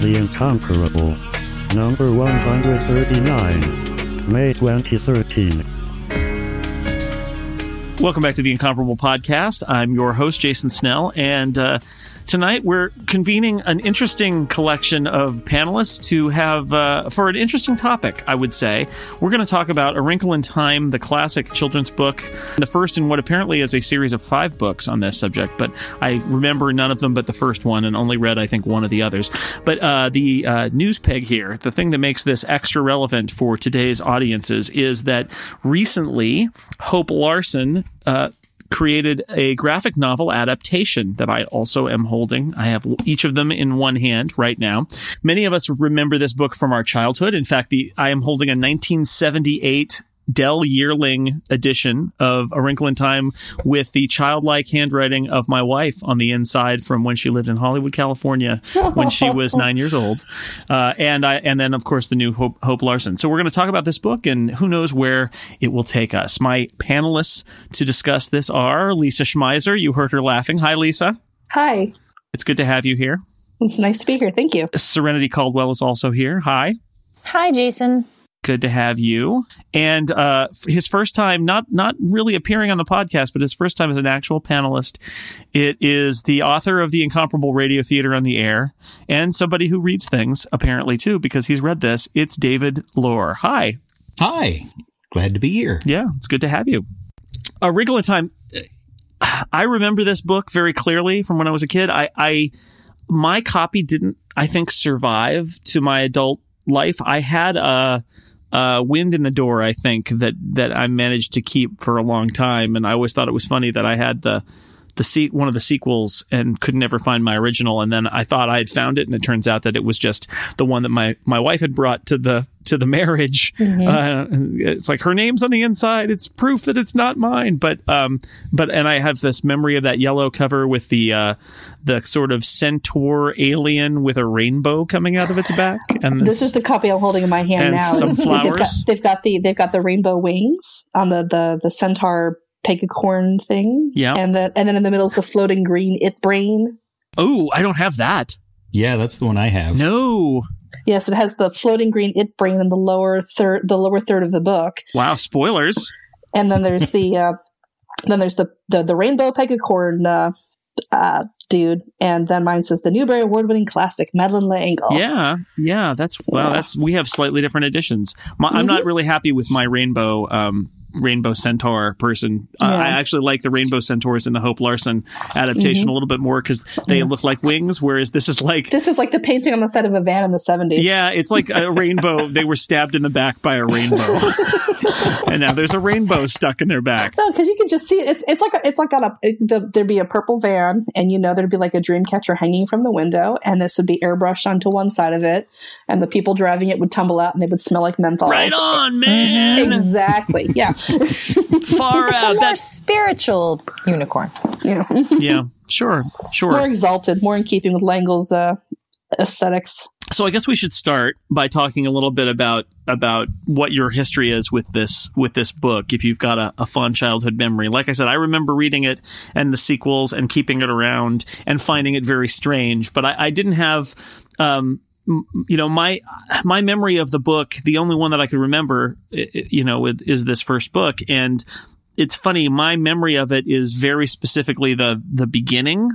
The Incomparable. Number 139. May 2013. Welcome back to the Incomparable Podcast. I'm your host, Jason Snell, and uh, tonight we're convening an interesting collection of panelists to have uh, for an interesting topic, I would say. We're going to talk about A Wrinkle in Time, the classic children's book, the first in what apparently is a series of five books on this subject, but I remember none of them but the first one and only read, I think, one of the others. But uh, the uh, news peg here, the thing that makes this extra relevant for today's audiences is that recently Hope Larson uh, created a graphic novel adaptation that I also am holding. I have each of them in one hand right now. Many of us remember this book from our childhood. In fact, the I am holding a 1978 Dell Yearling edition of A Wrinkle in Time with the childlike handwriting of my wife on the inside from when she lived in Hollywood, California, when she was nine years old, uh, and I and then of course the new Hope, Hope Larson. So we're going to talk about this book and who knows where it will take us. My panelists to discuss this are Lisa Schmeiser. You heard her laughing. Hi, Lisa. Hi. It's good to have you here. It's nice to be here. Thank you. Serenity Caldwell is also here. Hi. Hi, Jason. Good to have you. And uh, his first time, not not really appearing on the podcast, but his first time as an actual panelist. It is the author of the incomparable radio theater on the air, and somebody who reads things apparently too, because he's read this. It's David Loehr. Hi. Hi. Glad to be here. Yeah, it's good to have you. A Wrinkle in Time. I remember this book very clearly from when I was a kid. I, I my copy didn't, I think, survive to my adult life. I had a uh, wind in the door. I think that that I managed to keep for a long time, and I always thought it was funny that I had the the se- one of the sequels and could never find my original. And then I thought I had found it, and it turns out that it was just the one that my my wife had brought to the to the marriage. Mm-hmm. Uh, it's like her name's on the inside. It's proof that it's not mine. But um, but and I have this memory of that yellow cover with the uh, the sort of centaur alien with a rainbow coming out of its back. And this is the copy I'm holding in my hand and now. some This- they've, got, flowers. they've got the they've got the rainbow wings on the the the centaur pegacorn thing. Yeah. And then and then in the middle is the floating green it brain. oh, I don't have that. Yeah, that's the one I have. No. Yes, it has the floating green it brain in the lower third the lower third of the book. Wow. Spoilers. And then there's the uh then there's the the, the rainbow pegacorn uh uh dude. And then mine says the Newbery Award winning classic, Madeline L'Engle. Yeah, yeah, that's wow. Yeah. That's we have slightly different editions. My, I'm not really happy with my rainbow um, rainbow centaur person. Uh, I actually like the rainbow centaurs in the Hope Larson adaptation a little bit more because they look like wings, whereas this is like. This is like the painting on the side of a van in the 70s. Yeah, it's like a rainbow. They were stabbed in the back by a rainbow, and now there's a rainbow stuck in their back. No, because you can just see it's it's like a, it's like on a it- the, there'd be a purple van, and you know there'd be like a dream catcher hanging from the window, and this would be airbrushed onto one side of it, and the people driving it would tumble out, and they would smell like menthol. Right on, man. Exactly. Yeah. Far It's a out. more That's spiritual unicorn. yeah. yeah. Sure. Sure. More exalted, more in keeping with L'Engle's uh, aesthetics. So I guess we should start by talking a little bit about about what your history is with this with this book. If you've got a, a fond childhood memory, like I said, I remember reading it and the sequels and keeping it around and finding it very strange. But I, I didn't have, um, m- you know, my my memory of the book. The only one that I could remember, you know, is this first book and. It's funny. My memory of it is very specifically the the beginning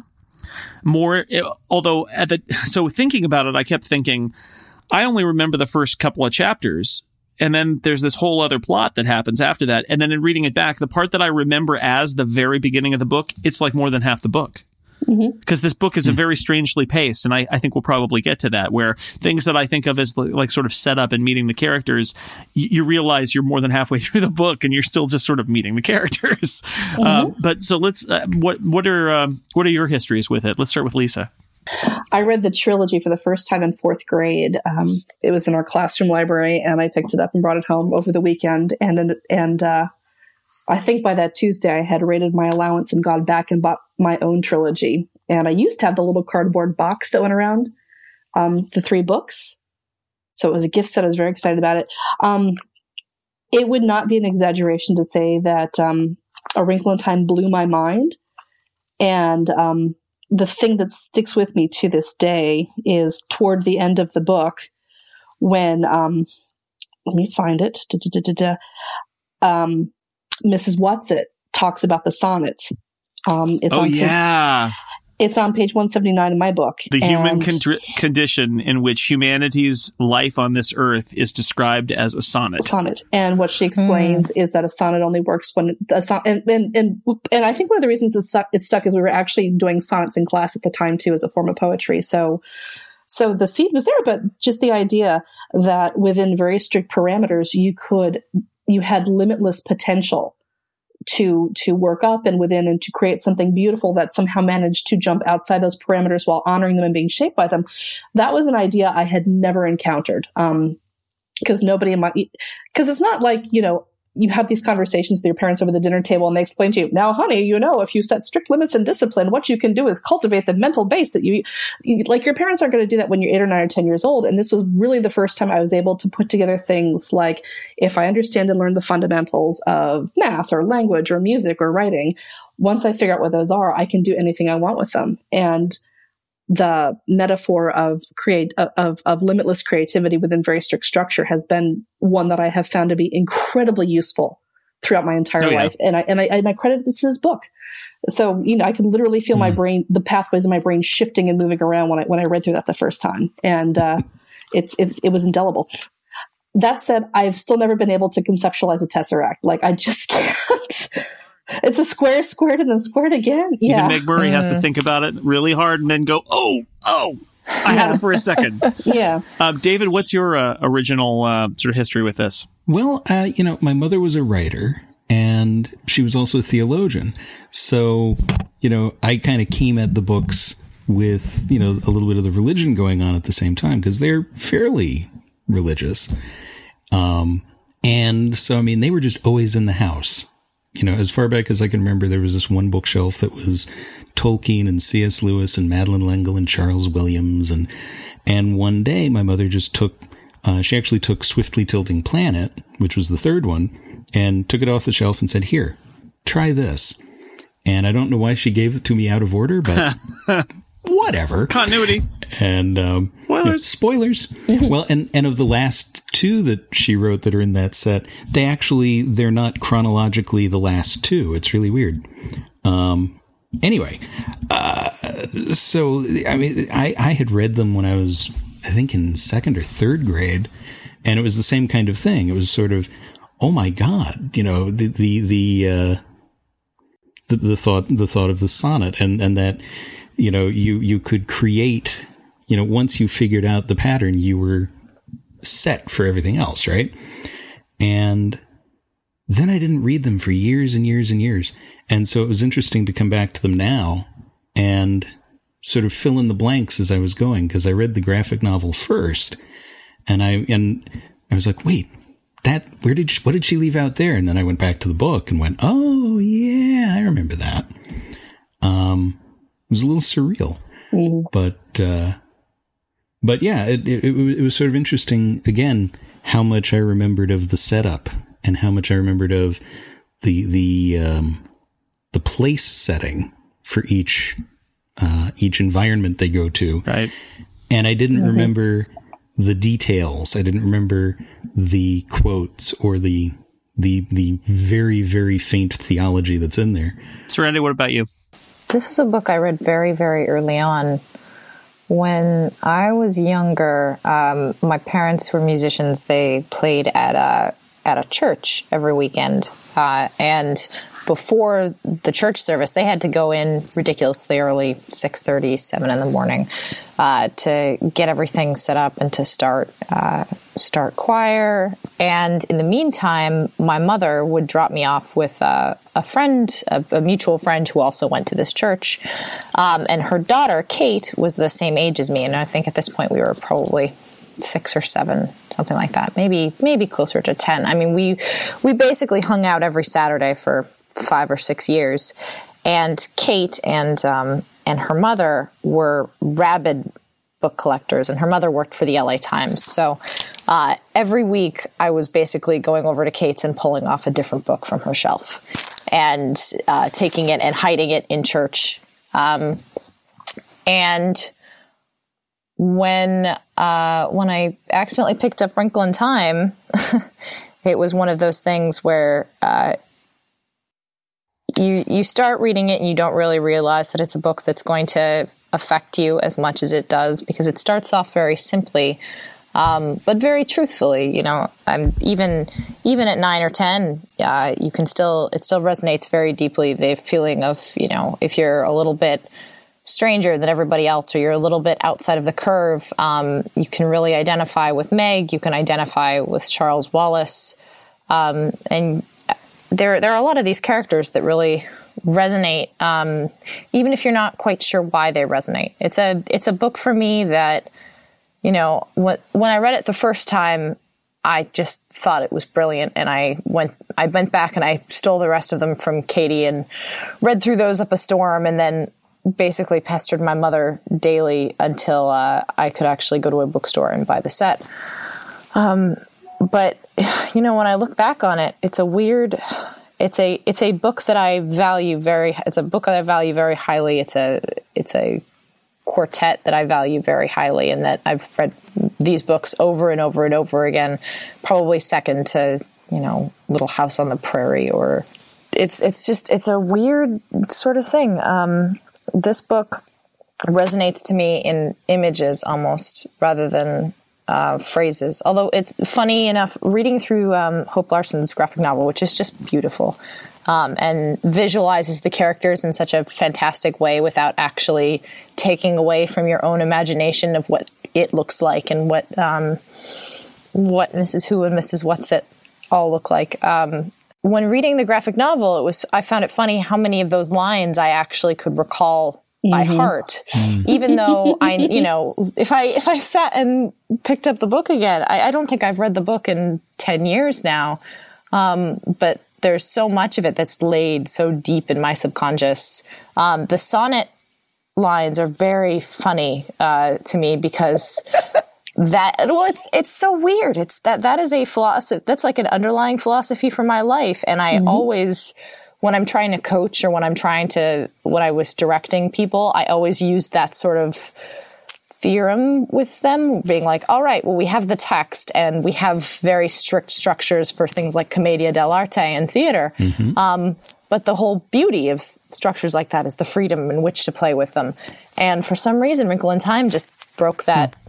more eh, although at the so thinking about it i kept thinking i only remember the first couple of chapters and then there's this whole other plot that happens after that and then in reading it back the part that i remember as the very beginning of the book it's like more than half the book because this book is a very strangely paced and I, I think we'll probably get to that where things that i think of as like, like sort of setup and meeting the characters you, you realize you're more than halfway through the book and you're still just sort of meeting the characters. Uh, but so let's uh, what what are um, what are your histories with it? Let's start with lisa. I read the trilogy for the first time in fourth grade. Um, it was in our classroom library, and I picked it up and brought it home over the weekend. And and uh, I think by that Tuesday, I had raided my allowance and gone back and bought my own trilogy. And I used to have the little cardboard box that went around um, the three books, so it was a gift set. I was very excited about it. Um, it would not be an exaggeration to say that um, A Wrinkle in Time blew my mind, and um, the thing that sticks with me to this day is toward the end of the book when um, let me find it. Da. Um, Mrs. Whatsit talks about the sonnets. Um, it's oh on page, yeah, it's on page 179 in my book. the human And- condition in which humanity's life on this earth is described as a sonnet. sonnet. And what she explains is that a sonnet only works when a son- and, and and and I think one of the reasons it stuck, it stuck is we were actually doing sonnets in class at the time too as a form of poetry. So so the seed was there, but just the idea that within very strict parameters you could you had limitless potential to to work up and within and to create something beautiful that somehow managed to jump outside those parameters while honoring them and being shaped by them. That was an idea I had never encountered. Um, because nobody in my because it's not like you know you have these conversations with your parents over the dinner table and they explain to you now honey you know if you set strict limits and discipline what you can do is cultivate the mental base that you, you like your parents aren't going to do that when you're eight or nine or ten years old. And this was really the first time i was able to put together things like if i understand and learn the fundamentals of math or language or music or writing once i figure out what those are i can do anything i want with them. And the metaphor of create of of limitless creativity within very strict structure has been one that I have found to be incredibly useful throughout my entire Oh, yeah. life, and I and I and I credit this to his book. So you know, I can literally feel my brain, the pathways in my brain shifting and moving around when I when I read through that the first time, and uh, it's it's it was indelible. That said, I've still never been able to conceptualize a tesseract. Like I just can't. It's a square squared and then squared again. Yeah. Even Meg Murray has to think about it really hard and then go, oh, oh, I had it for a second. yeah. uh, David, what's your uh, original uh, sort of history with this? Well, uh, you know, my mother was a writer and she was also a theologian. So, you know, I kind of came at the books with, you know, a little bit of the religion going on at the same time because they're fairly religious. Um, and so, I mean, they were just always in the house. You know, as far back as I can remember, there was this one bookshelf that was Tolkien and C.S. Lewis and Madeline L'Engle and Charles Williams. And, and one day my mother just took, uh, she actually took Swiftly Tilting Planet, which was the third one, and took it off the shelf and said, here, try this. And I don't know why she gave it to me out of order, but whatever. Continuity. And um, Spoilers. spoilers. well, and and of the last two that she wrote that are in that set, they actually they're not chronologically the last two. It's really weird. Um, anyway, uh, so I mean, I I had read them when I was I think in second or third grade, and it was the same kind of thing. It was sort of, oh my god, you know, the the the. Uh, the, the thought the thought of the sonnet and and that you know you you could create you know once you figured out the pattern you were set for everything else right? And then i didn't read them for years and years and years. And so it was interesting to come back to them now and sort of fill in the blanks as i was going because i read the graphic novel first and i and i was like wait that where did she, what did she leave out there? And then i went back to the book and went oh yeah i remember that. Um was a little surreal but uh but yeah it, it, it was- it was sort of interesting again how much i remembered of the setup and how much i remembered of the the um the place setting for each uh each environment they go to Right. and I didn't remember the details. I didn't remember the quotes or the the the very very faint theology that's in there. Serenity, what about you? This was a book I read very, very early on. When I was younger, um, my parents were musicians. They played at a at a church every weekend, uh, and before the church service, they had to go in ridiculously early, 6.30, 7 in the morning, uh, to get everything set up and to start uh, start choir. And in the meantime, my mother would drop me off with uh, a friend, a, a mutual friend who also went to this church. Um, and her daughter, Kate, was the same age as me. And I think at this point we were probably six or seven, something like that. Maybe maybe closer to ten. I mean, we we basically hung out every Saturday for five or six years. And Kate and um, and her mother were rabid book collectors, and her mother worked for the LA Times. So uh, every week, I was basically going over to Kate's and pulling off a different book from her shelf and uh, taking it and hiding it in church. Um, and when uh, when I accidentally picked up Wrinkle in Time, it was one of those things where uh, you you start reading it and you don't really realize that it's a book that's going to affect you as much as it does because it starts off very simply. Um, but very truthfully, you know, I'm even even at nine or ten, uh, you can still it still resonates very deeply. The feeling of you know if you're a little bit stranger than everybody else or you're a little bit outside of the curve, um, you can really identify with Meg. You can identify with Charles Wallace, um, and there there are a lot of these characters that really resonate, um, even if you're not quite sure why they resonate. It's a it's a book for me that you know, when, when I read it the first time, I just thought it was brilliant, and I went I went back and I stole the rest of them from Katie and read through those up a storm, and then basically pestered my mother daily until uh, I could actually go to a bookstore and buy the set. Um, but you know, when I look back on it, it's a weird. It's a it's a book that I value very. It's a book that I value very highly. It's a it's a quartet that I value very highly and that I've read these books over and over and over again, probably second to, you know, Little House on the Prairie or it's it's just it's a weird sort of thing. Um, this book resonates to me in images almost rather than uh, phrases. Although it's funny enough, reading through um, Hope Larson's graphic novel, which is just beautiful, um, and visualizes the characters in such a fantastic way without actually taking away from your own imagination of what it looks like and what um, what Mrs. Who and Mrs. Whatsit all look like. Um, when reading the graphic novel, it was I found it funny how many of those lines I actually could recall by mm-hmm. heart mm. even though i you know if i if i sat and picked up the book again i, I don't think i've read the book in 10 years now um, but there's so much of it that's laid so deep in my subconscious. Um, the sonnet lines are very funny uh, to me because that well it's it's so weird it's that that is a philosophy that's like an underlying philosophy for my life and i mm-hmm. always when i'm trying to coach or when i'm trying to when i was directing people i always used that sort of theorem with them, being like, all right, well, we have the text and we have very strict structures for things like commedia dell'arte and theater. Mm-hmm. Um, but the whole beauty of structures like that is the freedom in which to play with them. And for some reason, Wrinkle in Time just broke that. Mm.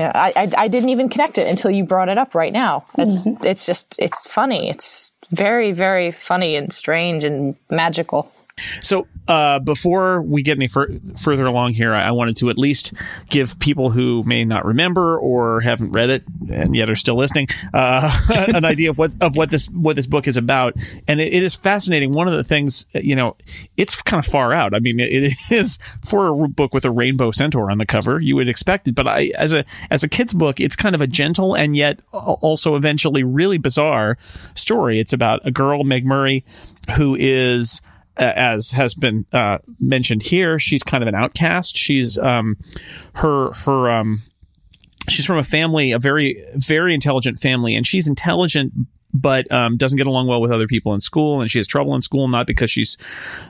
Know, I, I, I, didn't even connect it until you brought it up right now. It's, mm-hmm. it's just, it's funny. It's very, very funny and strange and magical. So uh, before we get any fur- further along here, I-, I wanted to at least give people who may not remember or haven't read it and yet are still listening uh, an idea of what of what this what this book is about. And it, it is fascinating. One of the things, you know, it's kind of far out. I mean, it, it is for a book with a rainbow centaur on the cover. You would expect it, but I as a as a kid's book, it's kind of a gentle and yet also eventually really bizarre story. It's about a girl, Meg Murray, who is as has been uh, mentioned here, she's kind of an outcast. She's um, her her um, she's from a family, a very very intelligent family, and she's intelligent but um, doesn't get along well with other people in school, and she has trouble in school not because she's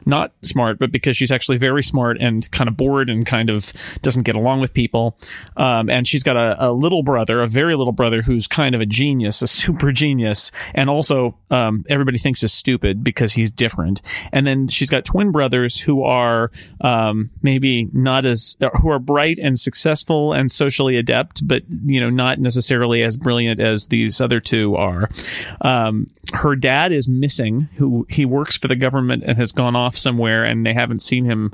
not smart, but because she's actually very smart and kind of bored and kind of doesn't get along with people. Um, and she's got a, a, little brother, a very little brother, who's kind of a genius, a super genius, and also um, everybody thinks is stupid because he's different. And then she's got twin brothers who are um, maybe not as who are bright and successful and socially adept, but you know not necessarily as brilliant as these other two are. Um, her dad is missing, who he works for the government and has gone off somewhere, and they haven't seen him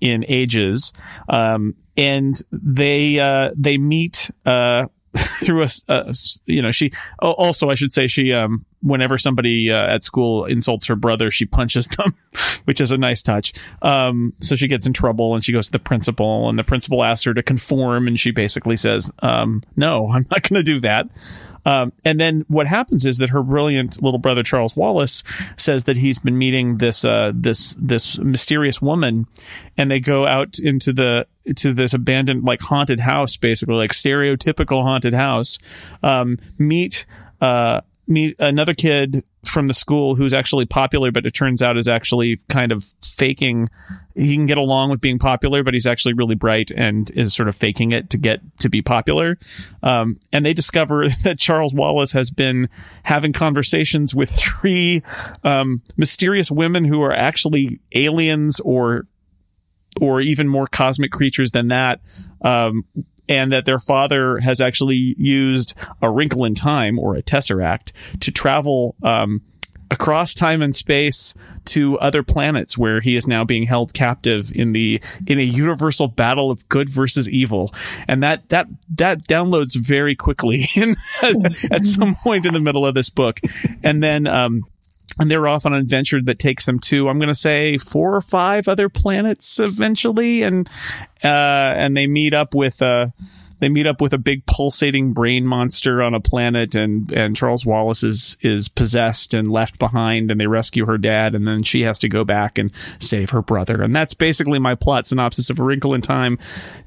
in ages. Um, and they uh, they meet uh, through a, a, you know she also I should say she um, whenever somebody uh, at school insults her brother she punches them which is a nice touch um, so she gets in trouble and she goes to the principal and the principal asks her to conform and she basically says um, no I'm not going to do that um, and then what happens is that her brilliant little brother Charles Wallace says that he's been meeting this uh, this this mysterious woman, and they go out into the to this abandoned like haunted house, basically like stereotypical haunted house. Um, meet. Uh, meet another kid from the school who's actually popular, but it turns out is actually kind of faking. He can get along with being popular, but he's actually really bright and is sort of faking it to get to be popular. Um, and they discover that Charles Wallace has been having conversations with three um, mysterious women who are actually aliens or or even more cosmic creatures than that. Um, and that their father has actually used a wrinkle in time or a tesseract to travel um, across time and space to other planets where he is now being held captive in the in a universal battle of good versus evil. And that that that downloads very quickly in, at some point in the middle of this book. And then um, and they're off on an adventure that takes them to I'm going to say four or five other planets eventually, and uh, and they meet up with uh, they meet up with a big pulsating brain monster on a planet and and Charles Wallace is is possessed and left behind and they rescue her dad and then she has to go back and save her brother and that's basically my plot synopsis of A Wrinkle in Time.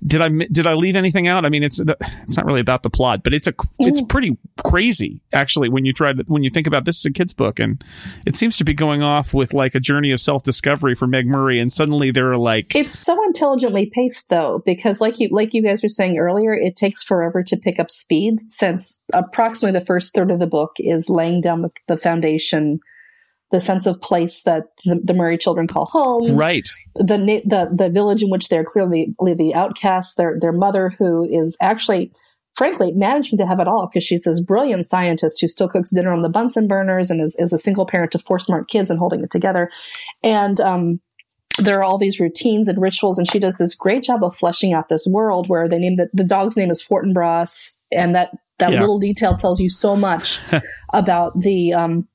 Did I did I leave anything out? I mean it's it's not really about the plot, but it's a it's mm. pretty crazy actually when you try to when you think about this is a kids book and it seems to be going off with like a journey of self-discovery for Meg Murray and suddenly they're like It's so intelligently paced though because like you like you guys were saying earlier it takes forever to pick up speed since approximately the first third of the book is laying down the, the foundation the sense of place that the, the, Murray children call home. Right. The, the the village in which they're clearly the outcasts. Their their mother, who is actually, frankly, managing to have it all because she's this brilliant scientist who still cooks dinner on the Bunsen burners and is, is a single parent to four smart kids and holding it together. And um, there are all these routines and rituals, and she does this great job of fleshing out this world where they name the, the dog's name is Fortinbras, and that that yeah. little detail tells you so much about the um,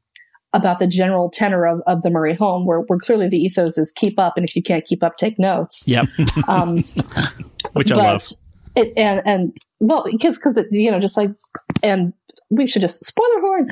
about the general tenor of, of the Murray home, where, where clearly the ethos is keep up, and if you can't keep up, take notes. Yep. um, Which I love. It, and and well, because because you know, just like and we should just spoiler horn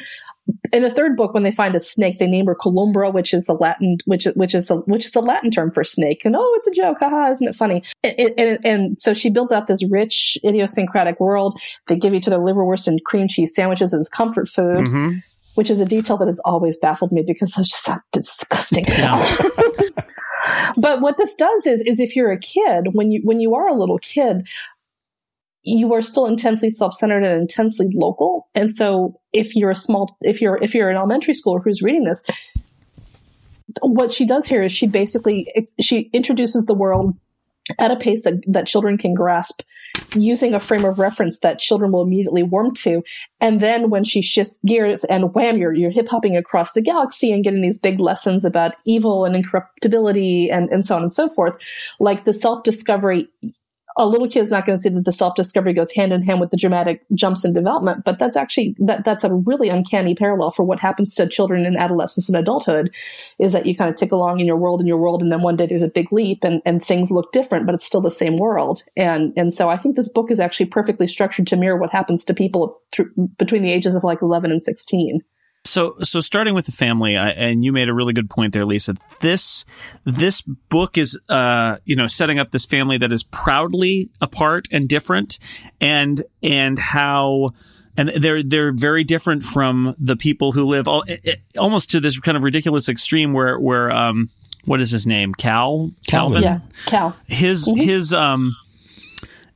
in the third book, when they find a snake, they name her Columbra, which is the Latin, which which is the which is the Latin term for snake. And oh, it's a joke, haha, isn't it funny? And, and, and so she builds out this rich, idiosyncratic world. They give each other liverwurst and cream cheese sandwiches as comfort food. Mm-hmm. Which is a detail that has always baffled me because it's just so disgusting. Yeah. but what this does is, is if you're a kid, when you when you are a little kid, you are still intensely self-centered and intensely local. And so if you're a small, if you're, if you're an elementary schooler who's reading this, what she does here is she basically, she introduces the world at a pace that, that children can grasp using a frame of reference that children will immediately warm to. And then when she shifts gears and wham, you're, you're hip hopping across the galaxy and getting these big lessons about evil and incorruptibility and, and so on and so forth. Like the self discovery a little kid's not going to see that the self discovery goes hand in hand with the dramatic jumps in development, but that's actually that that's a really uncanny parallel for what happens to children in adolescence and adulthood. Is that you kind of tick along in your world in your world, and then one day there's a big leap and and things look different, but it's still the same world. And and so I think this book is actually perfectly structured to mirror what happens to people through, between the ages of like eleven and sixteen. So, so starting with the family, I, and you made a really good point there, Lisa. This this book is, uh, you know, setting up this family that is proudly apart and different, and and how and they're they're very different from the people who live all, almost to this kind of ridiculous extreme where where um what is his name? Cal? Calvin? Yeah Cal. His mm-hmm. his um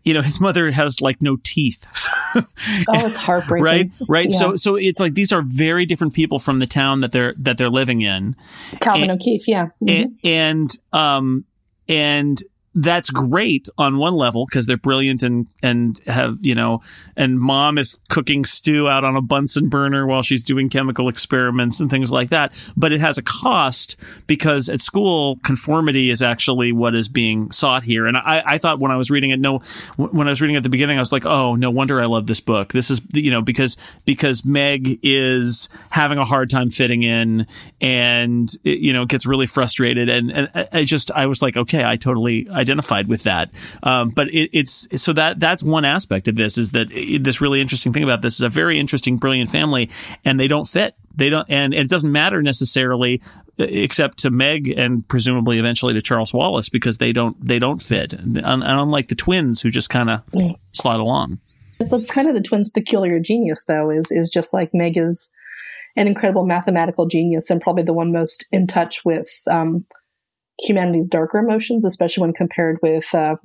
you know his mother has like no teeth. Oh it's heartbreaking. Right? Right? Yeah. so so it's like these are very different people from the town that they're that they're living in. Calvin and, o'keefe yeah. mm-hmm. and, and um and that's great on one level because they're brilliant and and have you know and mom is cooking stew out on a Bunsen burner while she's doing chemical experiments and things like that. But it has a cost because at school conformity is actually what is being sought here. And I, I thought when I was reading it no when I was reading at the beginning I was like oh no wonder I love this book. This is you know because because Meg is having a hard time fitting in and you know gets really frustrated. And, and I just I was like okay I totally identified with that. Um, but it, it's so that that's one aspect of this is that it, this really interesting thing about this is a very interesting, brilliant family, and they don't fit. They don't, and it doesn't matter necessarily uh, except to Meg and presumably eventually to Charles Wallace because they don't they don't fit. And unlike the twins who just kind of slide along. That's kind of the twins' peculiar genius, though, is is just like Meg is an incredible mathematical genius and probably the one most in touch with um, humanity's darker emotions, especially when compared with uh,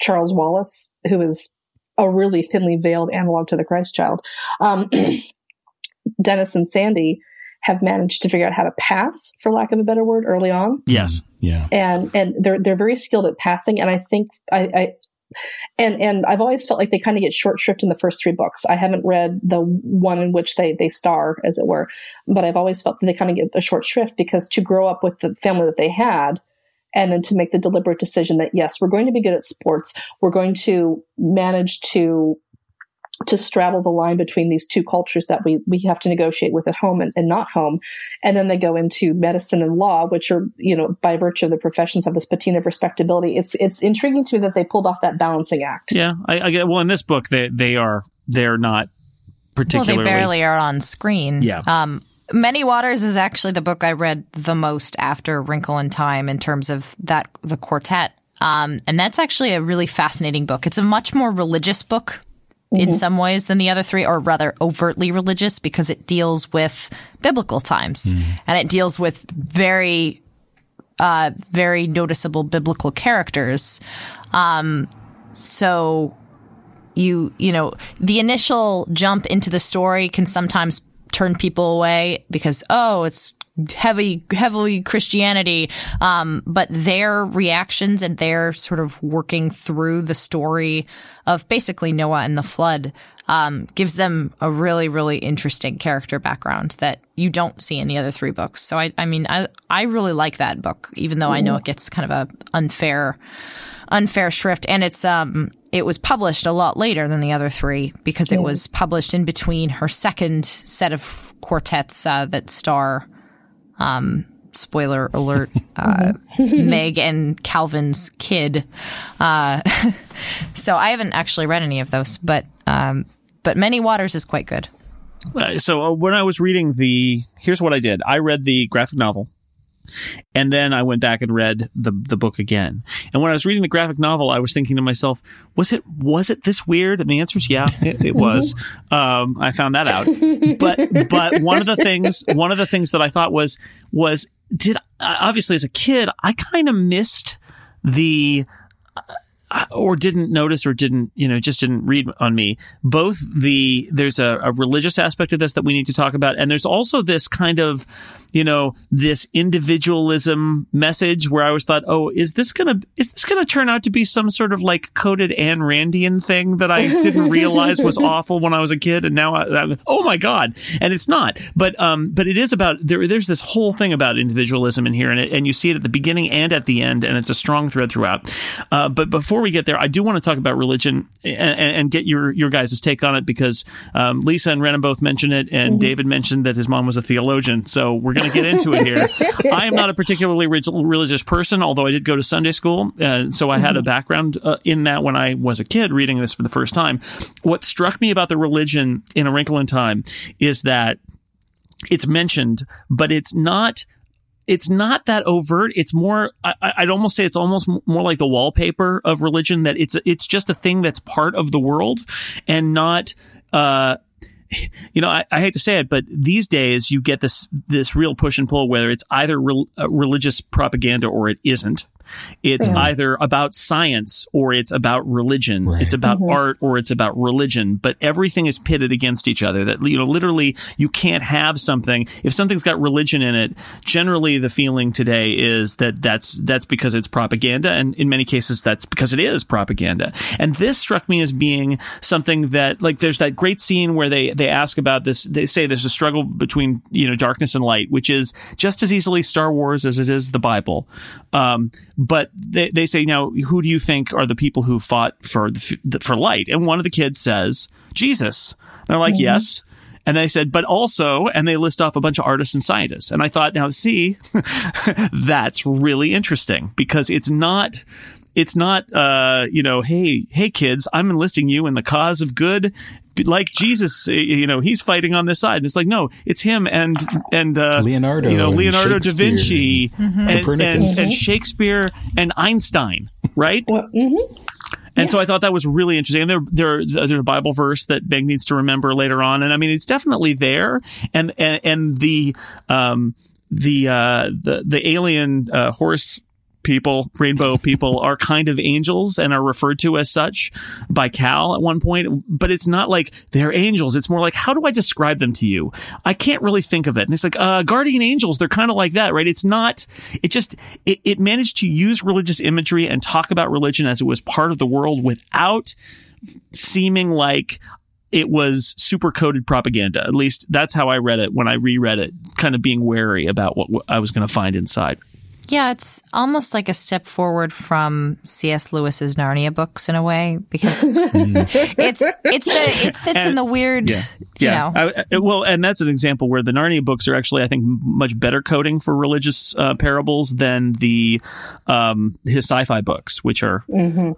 Charles Wallace, who is a really thinly veiled analog to the Christ child. Um, Dennys and Sandy have managed to figure out how to pass, for lack of a better word, early on. Yes. Yeah. And and they're they're very skilled at passing. And I think I, I and and I've always felt like they kind of get short shrift in the first three books. I haven't read the one in which they they star, as it were, but I've always felt that they kind of get a short shrift because to grow up with the family that they had, and then to make the deliberate decision that yes, we're going to be good at sports, we're going to manage to to straddle the line between these two cultures that we, we have to negotiate with at home and, and not home. And then they go into medicine and law, which are, you know, by virtue of the professions have this patina of respectability. It's, it's intriguing to me that they pulled off that balancing act. Yeah. I, I get, well, in this book, they, they are, they're not particularly. Well, they barely are on screen. Yeah. Um, Many Waters is actually the book I read the most after Wrinkle in Time in terms of that, the quartet. Um, and that's actually a really fascinating book. It's a much more religious book in some ways than the other three, or rather overtly religious, because it deals with biblical times and it deals with very, uh, very noticeable biblical characters. Um, so you, you know, the initial jump into the story can sometimes turn people away because, oh, it's heavy, heavily Christianity. Um, but their reactions and their sort of working through the story of basically Noah and the flood um, gives them a really, really interesting character background that you don't see in the other three books. So I, I mean, I, I really like that book, even though I know it gets kind of a unfair, unfair shrift, and it's um, it was published a lot later than the other three because it was published in between her second set of quartets uh, that star um, spoiler alert, uh, Meg and Calvin's kid. Uh, so I haven't actually read any of those, but um, but Many Waters is quite good. Uh, so uh, when I was reading the, here's what I did. I read the graphic novel, and then I went back and read the the book again. And when I was reading the graphic novel, I was thinking to myself, was it was it this weird? And the answer is yeah, it, it was. Um, I found that out. But but one of the things one of the things that I thought was was did obviously as a kid I kind of missed the or didn't notice or didn't you know just didn't read on me both the there's a, a, religious aspect of this that we need to talk about and there's also this kind of you know this individualism message where i always thought oh is this gonna is this gonna turn out to be some sort of like coded Ayn randian thing that i didn't realize was awful when i was a kid and now I, I, oh my god and it's not but um but it is about there there's this whole thing about individualism in here and it, and you see it at the beginning and at the end and it's a strong thread throughout uh, but before we get there, I do want to talk about religion and, and get your your guys' take on it because um, Lisa and Renan both mentioned it, and mm-hmm. David mentioned that his mom was a theologian. So we're to get into it here. I am not a particularly religious person, although I did go to Sunday school, uh, so I had a background uh, in that when I was a kid reading this for the first time. What struck me about the religion in A Wrinkle in Time is that it's mentioned, but it's not it's not that overt. It's more, I, would almost say it's almost more like the wallpaper of religion that it's, it's just a thing that's part of the world and not, uh, you know, I, I, hate to say it, but these days you get this this real push and pull, whether it's either re- uh, religious propaganda or it isn't. It's yeah. either about science or it's about religion. Right. It's about mm-hmm. art or it's about religion, but everything is pitted against each other that, you know, literally you can't have something. If something's got religion in it, generally the feeling today is that that's, that's because it's propaganda. And in many cases, that's because it is propaganda. And this struck me as being something that, like, there's that great scene where they, they ask about this. They say there's a struggle between, you know, darkness and light, which is just as easily Star Wars as it is the Bible. Um, but they, they say, now, who do you think are the people who fought for the, for light? And one of the kids says, Jesus. And they're like, mm-hmm. yes. And they said, but also, and they list off a bunch of artists and scientists. And I thought, now see, that's really interesting because it's not, it's not, uh, you know, hey, hey kids, I'm enlisting you in the cause of good like Jesus, you know, he's fighting on this side. And it's like, no, it's him and and uh, Leonardo, you know, Leonardo da Vinci mm-hmm. and, and, and, Shakespeare and Einstein, right? mm-hmm. And so I thought that was really interesting. And there, there, there's a Bible verse that Meg needs to remember later on. And I mean, it's definitely there. And, and, and the, um, the, uh, the, the alien, uh, horse people, rainbow people are kind of angels and are referred to as such by Cal at one point, but it's not like they're angels. It's more like, how do I describe them to you? I can't really think of it. And it's like, uh, guardian angels, they're kind of like that, right? It's not, it just, it, it managed to use religious imagery and talk about religion as it was part of the world without seeming like it was super coded propaganda. At least that's how I read it when I reread it, kind of being wary about what I was going to find inside. Yeah, it's almost like a step forward from C.S. Lewis's Narnia books in a way because it's it's the it sits in the weird, Yeah. you Yeah. know. I- I- well, and that's an example where the Narnia books are actually, I think, much better coding for religious uh, parables than the um, his sci-fi books, which are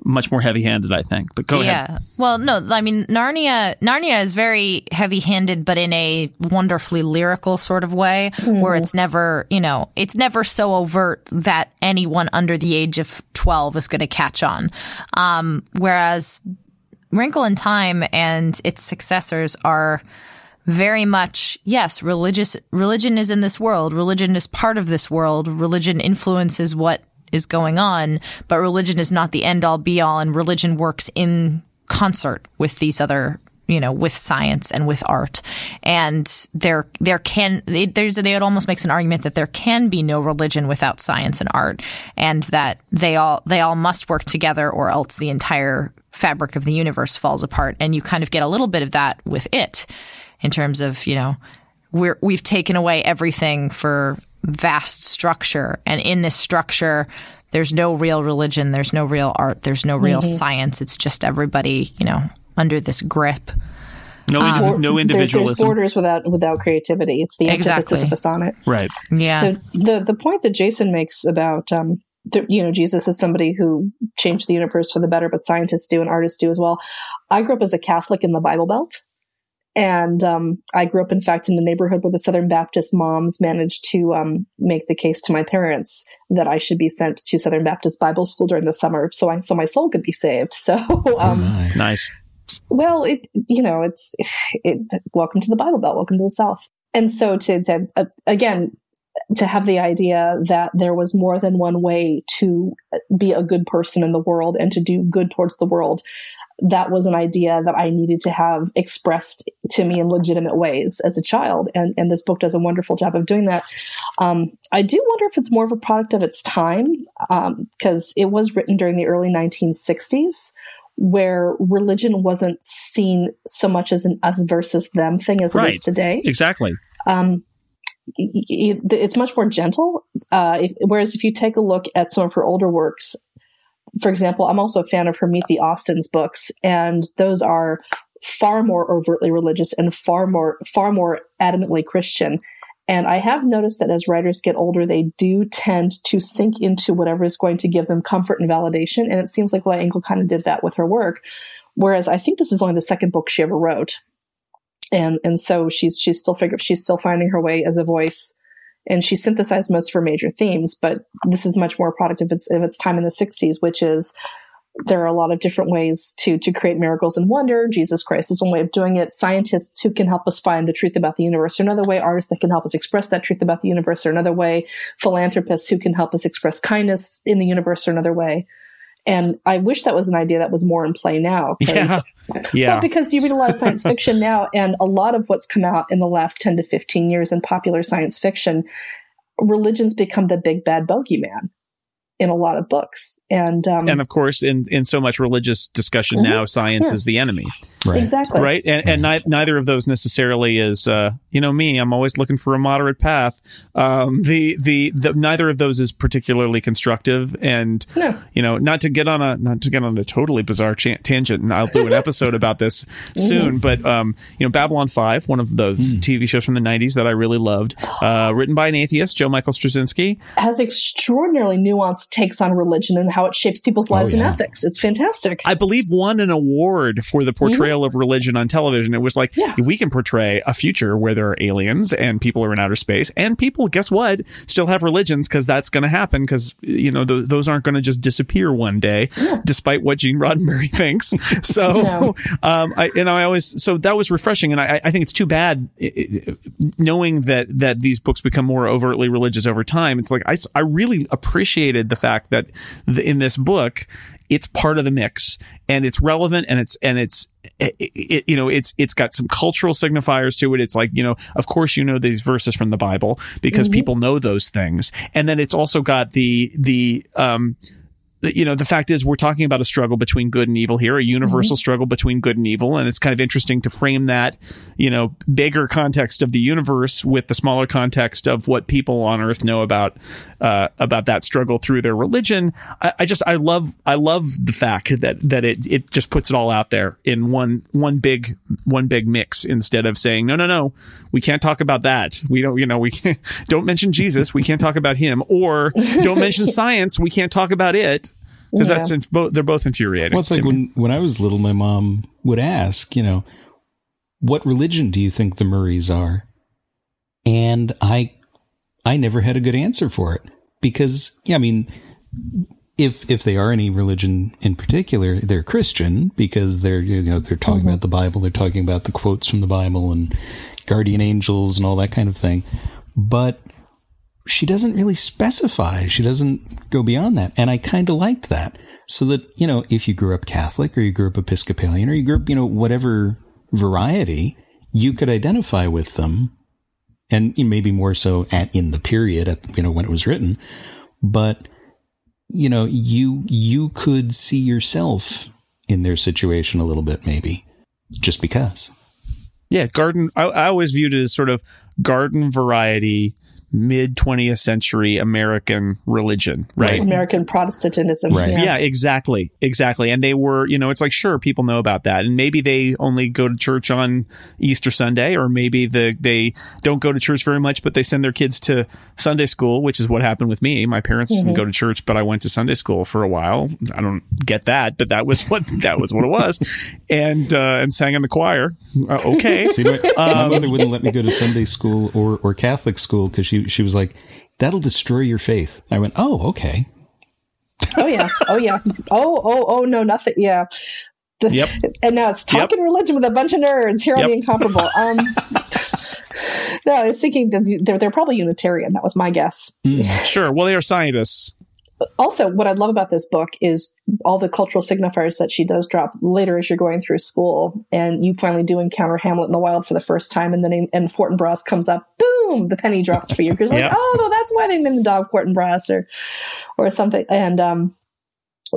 much more heavy-handed, I think. But go ahead. Yeah. Well, no, I mean Narnia Narnia is very heavy-handed but in a wonderfully lyrical sort of way where it's never, you know, it's never so overt that anyone under the age of 12 is going to catch on. Um, whereas Wrinkle in Time and its successors are very much yes religious religion is in this world religion is part of this world religion influences what is going on but religion is not the end all be all and religion works in concert with these other you know with science and with art. And there there can there's it almost makes an argument that there can be no religion without science and art and that they all they all must work together or else the entire fabric of the universe falls apart. And you kind of get a little bit of that with it in terms of you know we're we've taken away everything for vast structure. And in this structure there's no real religion there's no real art there's no real mm-hmm. science. It's just everybody you know under this grip No, indiv- Or- no there- There's borders without without creativity. It's the antithesis Exactly. of a sonnet. right. yeah the, the the point that Jason makes about um, the, you know Jesus is somebody who changed the universe for the better, but scientists do and artists do as well. I grew up as a Catholic in the Bible Belt, and um, I grew up, in fact, in a neighborhood where the Southern Baptist moms managed to um, make the case to my parents that I should be sent to Southern Baptist Bible school during the summer, so I so my soul could be saved. So. Um, My. Nice. Well, it you know, it's it. Welcome to the Bible Belt. Welcome to the South. And so to, to uh, again to have the idea that there was more than one way to be a good person in the world and to do good towards the world. That was an idea that I needed to have expressed to me in legitimate ways as a child, and and this book does a wonderful job of doing that. Um, I do wonder if it's more of a product of its time because it was written during the early 1960s where religion wasn't seen so much as an us versus them thing as it Right. is today. Exactly. Um, it's much more gentle. Uh, if, whereas if you take a look at some of her older works, for example, I'm also a fan of her Meet the Austins books, and those are far more overtly religious and far more far more adamantly Christian. And I have noticed that as writers get older, they do tend to sink into whatever is going to give them comfort and validation. And it seems like L'Engle kind of did that with her work. Whereas I think this is only the second book she ever wrote. And and so she's she's still figuring, she's still finding her way as a voice. And she synthesized most of her major themes, but this is much more a product of its of its time in the 60s, which is there are a lot of different ways to to create miracles and wonder. Jesus Christ is one way of doing it. Scientists who can help us find the truth about the universe are another way. Artists that can help us express that truth about the universe are another way. Philanthropists who can help us express kindness in the universe are another way. And I wish that was an idea that was more in play now. Yeah. Yeah. Well, because you read a lot of science fiction now, and a lot of what's come out in the last 10 to 15 years in popular science fiction, religion's become the big bad bogeyman in a lot of books. And, um, and of course, in, in so much religious discussion now, science Yeah. is the enemy, Right. exactly. right? And, and ni- neither of those necessarily is, uh, you know, me. I'm always looking for a moderate path. Um, the, the the neither of those is particularly constructive, and No. you know, not to get on a not to get on a totally bizarre cha- tangent, and I'll do an episode about this soon. But um, you know, Babylon Five, one of those TV shows from the '90s that I really loved, uh, written by an atheist, Joe Michael Straczynski. Has extraordinarily nuanced takes on religion and how it shapes people's lives yeah. and ethics. It's fantastic. I believe won an award for the portrayal of religion on television. It was like Yeah. we can portray a future where there are aliens and people are in outer space, and people, guess what, still have religions because that's going to happen because you know th- those aren't going to just disappear one day, despite what Gene Roddenberry thinks. So, No. um, I, and I always so that was refreshing, and I, I think it's too bad i- i- knowing that that these books become more overtly religious over time. It's like I I really appreciated the fact that the, in this book it's part of the mix and it's relevant and it's and it's it, it, you know it's it's got some cultural signifiers to it. It's like you know of course you know these verses from the bible because people know those things. And then it's also got the the um you know the fact is we're talking about a struggle between good and evil here a universal struggle between good and evil and it's kind of interesting to frame that you know bigger context of the universe with the smaller context of what people on earth know about uh, about that struggle through their religion. I, I just i love i love the fact that that it it just puts it all out there in one one big one big mix instead of saying no no no we can't talk about that. We don't you know we can't, don't mention jesus. We can't talk about him. Or don't mention science. We can't talk about it because Yeah. that's inf- both they're both infuriating. Well, it's like when when I was little, my mom would ask, you know, what religion do you think the Murrays are? And I I never had a good answer for it because yeah, I mean, if if they are any religion in particular, they're Christian because they're you know they're talking mm-hmm. about the Bible, they're talking about the quotes from the Bible and guardian angels and all that kind of thing. But she doesn't really specify. She doesn't go beyond that. And I kind of liked that. So that, you know, if you grew up Catholic or you grew up Episcopalian or you grew up, you know, whatever variety, you could identify with them. And maybe more so at in the period at, you know, when it was written. But, you know, you, you could see yourself in their situation a little bit, maybe just because. yeah, garden. I, I always viewed it as sort of garden variety, mid twentieth century American religion, right? American Protestantism. Right. Yeah. Yeah, exactly. Exactly. And they were, you know, it's like, sure, people know about that. And maybe they only go to church on Easter Sunday, or maybe the, they don't go to church very much, but they send their kids to Sunday school, which is what happened with me. My parents didn't go to church, but I went to Sunday school for a while. I don't get that, but that was what, that was what it was. And, uh, and sang in the choir. Uh, okay. See, my, my mother wouldn't let me go to Sunday school or, or Catholic school because she, she was like, that'll destroy your faith. I went, oh, okay. Oh yeah. Oh yeah. Oh oh oh no nothing. Yeah. The- Yep. And now it's talking religion with a bunch of nerds here on the incomparable. Um, no, I was thinking that they're they're probably Unitarian. That was my guess. Sure. Well, they are scientists. Also, what I love about this book is all the cultural signifiers that she does drop later as you're going through school, and you finally do encounter Hamlet in the wild for the first time, and the name and Fortinbras comes up. Boom! The penny drops for you because like, oh, no, that's why they named the dog Fortinbras or or something. And um,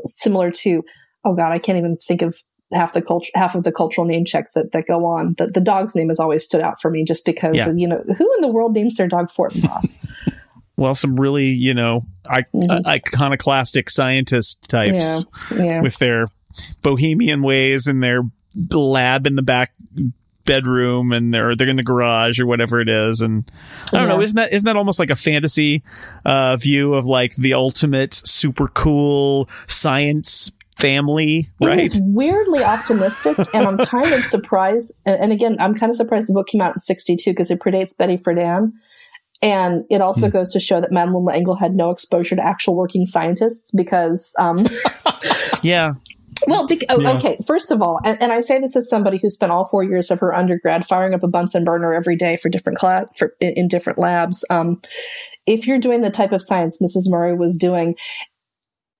similar to, oh god, I can't even think of half the culture, half of the cultural name checks that that go on. The, the dog's name has always stood out for me just because Yeah. you know who in the world names their dog Fortinbras? Well, some really, you know, I- Mhm. iconoclastic scientist types. yeah, yeah. with their bohemian ways and their lab in the back bedroom and they're they're in the garage or whatever it is and I don't know isn't that isn't that almost like a fantasy uh view of like the ultimate super cool science family right it is weirdly optimistic, and I'm kind of surprised. And, again, I'm kind of surprised the book came out in '62 because it predates Betty Friedan, and it also Hmm. goes to show that Madeline L'Engle had no exposure to actual working scientists because, um, yeah well, oh, Yeah. okay. First of all, and, and I say this as somebody who spent all four years of her undergrad firing up a Bunsen burner every day for different class for in, in different labs. Um, if you're doing the type of science Mrs. Murray was doing,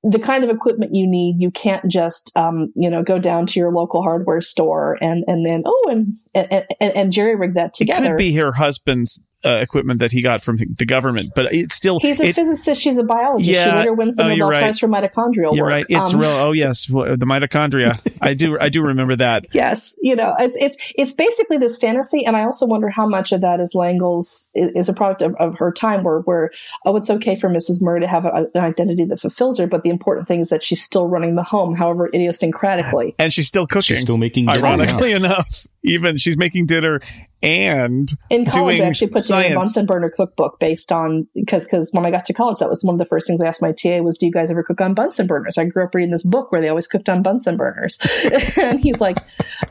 the kind of equipment you need, you can't just, um, you know, go down to your local hardware store and and then oh, and and, and, and jerry rig that together. it could be her husband's uh, equipment that he got from the government but it's still He's a it- physicist. She's a biologist. Yeah, she later wins the Oh, Nobel right. Prize for mitochondrial you're work. right it's Um, real oh yes the mitochondria i do i do remember that yes you know it's it's it's basically this fantasy and i also wonder how much of that is L'Engle's is a product of, of her time where where oh it's okay for mrs murray to have a, an identity that fulfills her but the important thing is that she's still running the home however idiosyncratically and she's still cooking She's still making dinner now. ironically enough even she's making dinner and In college, doing I actually put together a. Bunsen burner cookbook based on because because when I got to college, that was one of the first things I asked my TA was, "Do you guys ever cook on Bunsen burners?" I grew up reading this book where they always cooked on Bunsen burners, and he's like,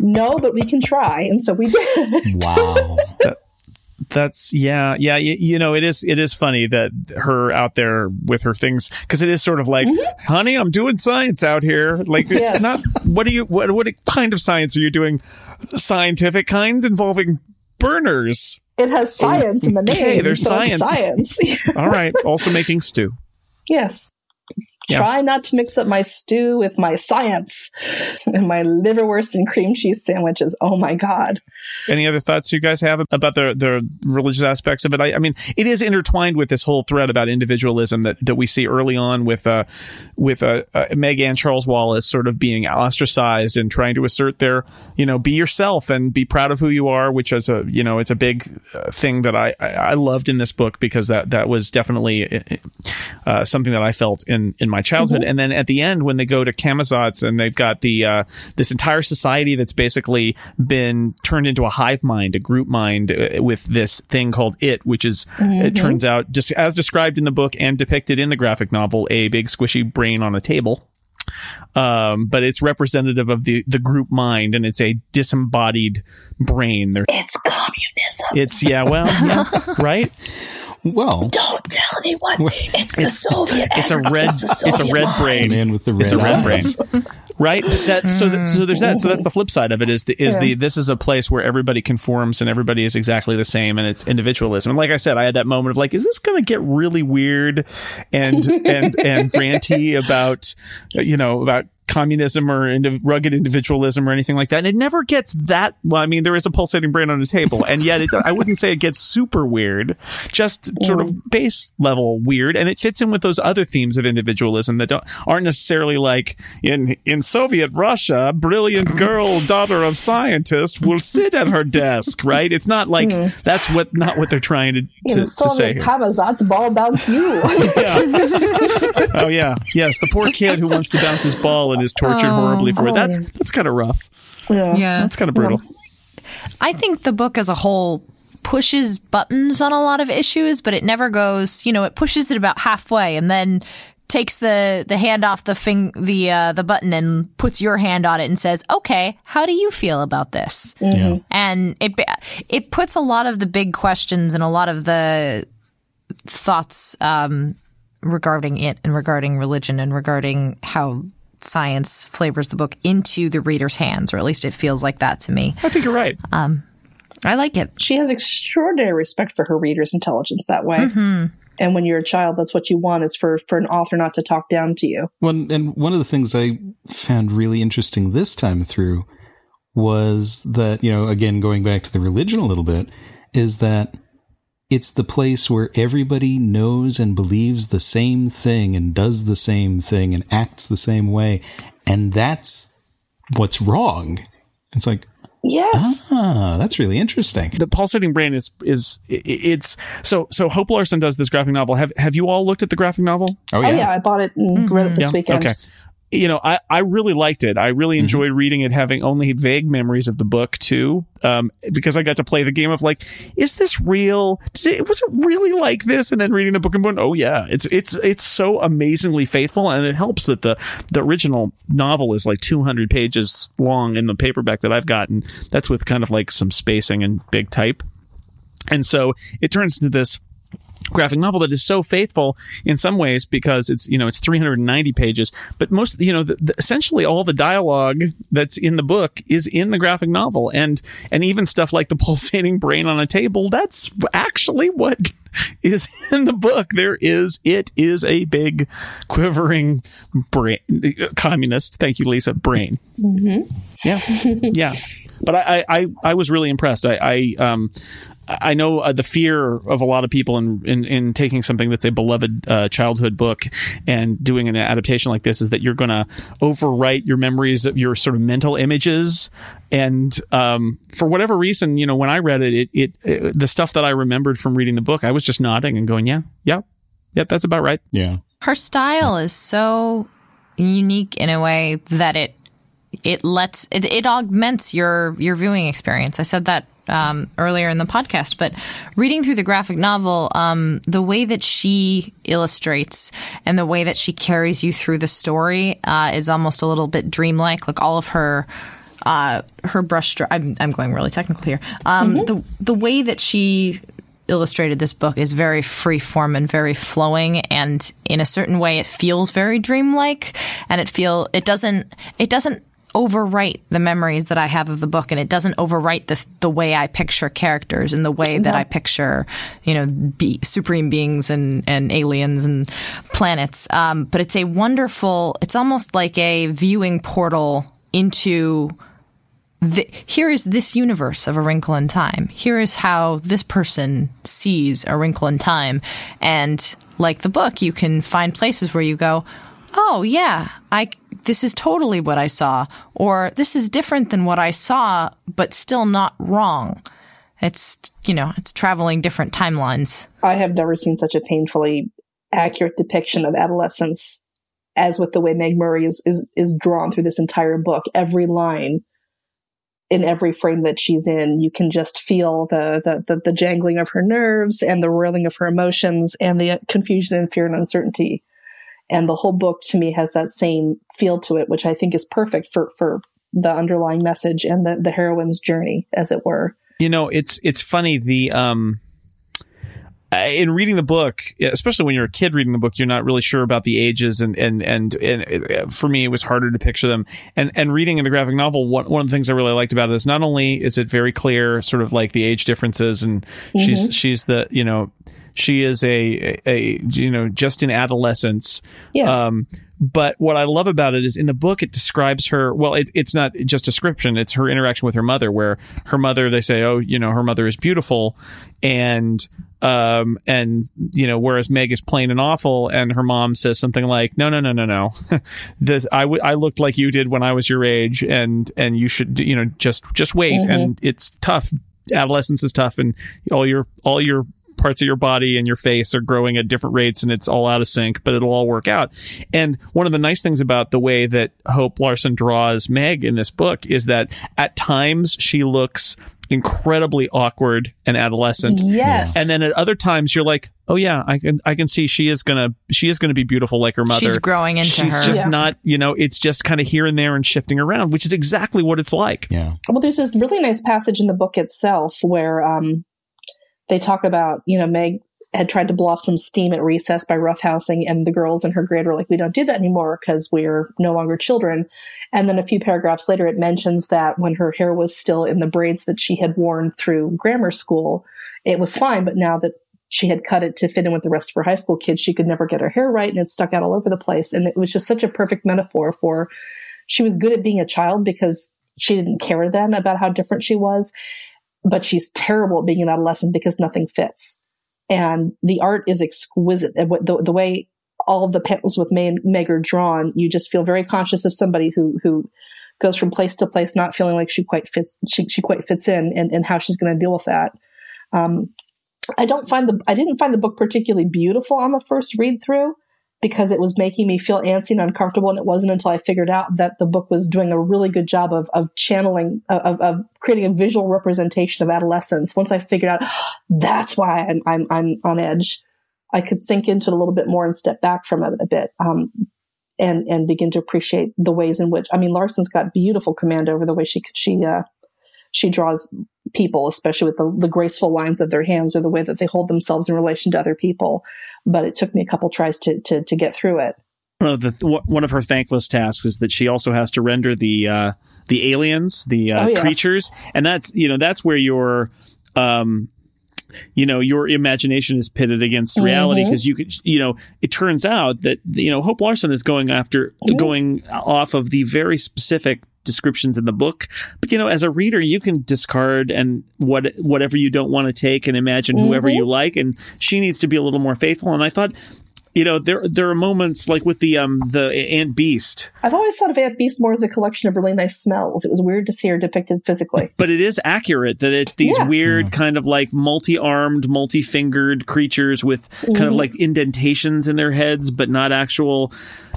"No, but we can try," and so we did. Wow. That's yeah, yeah. You, you know, it is it is funny that her out there with her things because it is sort of like, mm-hmm. honey, I'm doing science out here. Like it's Yes. not. What are you? What what kind of science are you doing? Scientific kinds involving burners. It has science in the name. Okay, there's so science. science. All right. Also making stew. yes. Yeah. Try not to mix up my stew with my science and my liverwurst and cream cheese sandwiches. Oh my god! Any other thoughts you guys have about the the religious aspects of it? I, I mean, it is intertwined with this whole thread about individualism that, that we see early on with uh, with uh, uh, Meg and Charles Wallace sort of being ostracized and trying to assert their you know be yourself and be proud of who you are, which is a you know it's a big uh, thing that I, I I loved in this book because that that was definitely uh, something that I felt in in my childhood. And then at the end, when they go to Camazotz and they've got the uh, this entire society that's basically been turned into a hive mind, a group mind, uh, with this thing called it, which is it turns out just as described in the book and depicted in the graphic novel, a big squishy brain on a table. Um, but it's representative of the the group mind, and it's a disembodied brain. There, It's communism. it's yeah, well, yeah, right. Well, Don't tell anyone. It's the Soviet. It's a red, it's a red brain. man with the red it's a red eyes. brain right But that so that, so there's that so that's the flip side of it is the is Yeah. the this is a place where everybody conforms and everybody is exactly the same and it's individualism and like i said i had that moment of like is this going to get really weird and and and ranty about you know about communism or indi- rugged individualism or anything like that. And it never gets that well i mean there is a pulsating brain on the table and yet it, i wouldn't say it gets super weird just sort of base level weird and it fits in with those other themes of individualism that don't aren't necessarily like in in soviet russia a brilliant girl daughter of scientist will sit at her desk right? It's not like that's what not what they're trying to, to, to say. Camazotz ball bounce you. oh yeah. Yes the poor kid who wants to bounce his ball and is tortured horribly for it Oh, that's that's kind of rough yeah. Yeah. that's kind of brutal I think the book as a whole pushes buttons on a lot of issues, but it never goes, you know, it pushes it about halfway and then takes the the hand off the fing- the uh, the button and puts your hand on it and says, "Okay, how do you feel about this?" Yeah. and it it puts a lot of the big questions and a lot of the thoughts um, regarding it and regarding religion and regarding how science flavors the book into the reader's hands, or at least it feels like that to me. i think you're right um, I like it. She has extraordinary respect for her reader's intelligence that way. Mm-hmm. And when you're a child, that's what you want is for, for an author not to talk down to you. One and one of the things I found really interesting this time through was that you know again going back to the religion a little bit is that it's the place where everybody knows and believes the same thing and does the same thing and acts the same way and that's what's wrong it's like Yes. ah that's really interesting the pulsating brain is is i- i- it's so so hope larson does this graphic novel have have you all looked at the graphic novel oh Oh, yeah, yeah. I bought it and read it this Yeah? weekend. Okay. You know, I, I really liked it. I really enjoyed reading it, having only vague memories of the book too, um, because I got to play the game of like, is this real? Did it, was it really like this? And then reading the book and going, oh yeah, it's it's it's so amazingly faithful, and it helps that the the original novel is like 200 pages long in the paperback that I've gotten. That's with kind of like some spacing and big type, and so it turns into this graphic novel that is so faithful in some ways because it's you know it's 390 pages. But most you know the, the, essentially all the dialogue that's in the book is in the graphic novel. And and even stuff like the pulsating brain on a table that's actually what is in the book. There is it is a big quivering brain communist. Thank you lisa. Brain. Yeah. Yeah. But I, I i i was really impressed. I i um I know uh, the fear of a lot of people in, in, in taking something that's a beloved uh, childhood book and doing an adaptation like this is that you're going to overwrite your memories of your sort of mental images. And um, for whatever reason, you know, when I read it, it, it, it, the stuff that I remembered from reading the book, I was just nodding and going, yeah, yeah, yeah, that's about right. yeah Her style is so unique in a way that it it lets it, it augments your your viewing experience. I said that um, earlier in the podcast. But reading through the graphic novel, um, the way that she illustrates and the way that she carries you through the story uh, is almost a little bit dreamlike. Like all of her uh, her brush stroke. I'm, I'm going really technical here. Um, The the way that she illustrated this book is very free form and very flowing, and in a certain way, it feels very dreamlike, and it feel it doesn't it doesn't overwrite the memories that I have of the book, and it doesn't overwrite the the way I picture characters and the way that I picture, you know, be, supreme beings and and aliens and planets. Um, but it's a wonderful. It's almost like a viewing portal into here is this universe of A Wrinkle in Time. Here is how this person sees A Wrinkle in Time. And like the book, you can find places where you go, oh, yeah, I, this is totally what I saw. Or this is different than what I saw, but still not wrong. It's, you know, it's traveling different timelines. I have never seen such a painfully accurate depiction of adolescence as with the way Meg Murray is, is, is drawn through this entire book. Every line in every frame that she's in, you can just feel the, the, the, the jangling of her nerves and the whirling of her emotions and the confusion and fear and uncertainty. And the whole book to me has that same feel to it, which I think is perfect for, for the underlying message and the, the heroine's journey, as it were. You know, it's it's funny the um in reading the book, especially when you're a kid reading the book, you're not really sure about the ages, and and and, and for me, it was harder to picture them. And and reading in the graphic novel, one one of the things I really liked about it is not only is it very clear, sort of like the age differences, and mm-hmm. she's she's the you know she is a, a, you know just in adolescence. Yeah. Um, but what I love about it is in the book it describes her. Well, it, it's not just description; it's her interaction with her mother, where her mother they say, oh, you know, her mother is beautiful, and um, and you know, whereas Meg is plain and awful, and her mom says something like, "No, no, no, no, no, this, I, w- I looked like you did when I was your age, and and you should, you know, just just wait." Mm-hmm. And it's tough. Adolescence is tough, and all your all your parts of your body and your face are growing at different rates and it's all out of sync, but it'll all work out. And one of the nice things about the way that Hope Larson draws Meg in this book is that at times she looks incredibly awkward and adolescent. Yes. And then at other times you're like, oh yeah, I can I can see she is gonna she is gonna be beautiful like her mother. She's growing into She's her. just Yeah. not you know it's just kind of here and there and shifting around, which is exactly what it's like. Yeah. Well, there's this really nice passage in the book itself where um, they talk about, you know, Meg had tried to blow off some steam at recess by roughhousing, and the girls in her grade were like, we don't do that anymore because we're no longer children. And then a few paragraphs later, it mentions that when her hair was still in the braids that she had worn through grammar school, it was fine. But now that she had cut it to fit in with the rest of her high school kids, she could never get her hair right, and it stuck out all over the place. And it was just such a perfect metaphor for she was good at being a child because she didn't care then about how different she was, but she's terrible at being an adolescent because nothing fits. And the art is exquisite. The, the way all of the panels with Meg, are drawn, you just feel very conscious of somebody who who goes from place to place, not feeling like she quite fits she, she quite fits in, and, and how she's going to deal with that. Um, I don't find the I didn't find the book particularly beautiful on the first read through because it was making me feel antsy and uncomfortable. And it wasn't until I figured out that the book was doing a really good job of, of channeling, of, of creating a visual representation of adolescence. Once I figured out that's why I'm, I'm, I'm on edge, I could sink into it a little bit more and step back from it a bit. Um, and, and begin to appreciate the ways in which, I mean, Larson's got beautiful command over the way she, could she, uh, she draws people, especially with the, the graceful lines of their hands or the way that they hold themselves in relation to other people. But it took me a couple tries to to, to get through it. One of, the, one of her thankless tasks is that she also has to render the uh, the aliens, the uh, Oh, yeah. creatures, and that's you know that's where your um, you know your imagination is pitted against reality because you could you know it turns out that you know Hope Larson is going after going off of the very specific descriptions in the book. But you know as a reader you can discard and what whatever you don't want to take and imagine whoever mm-hmm. you like and she needs to be a little more faithful. And I thought you know, there there are moments like with the um the Ant Beast, I've always thought of Ant Beast more as a collection of really nice smells. It was weird to see her depicted physically. but it is accurate that it's these Yeah. weird kind of like multi-armed, multi-fingered creatures with kind of like indentations in their heads, but not actual.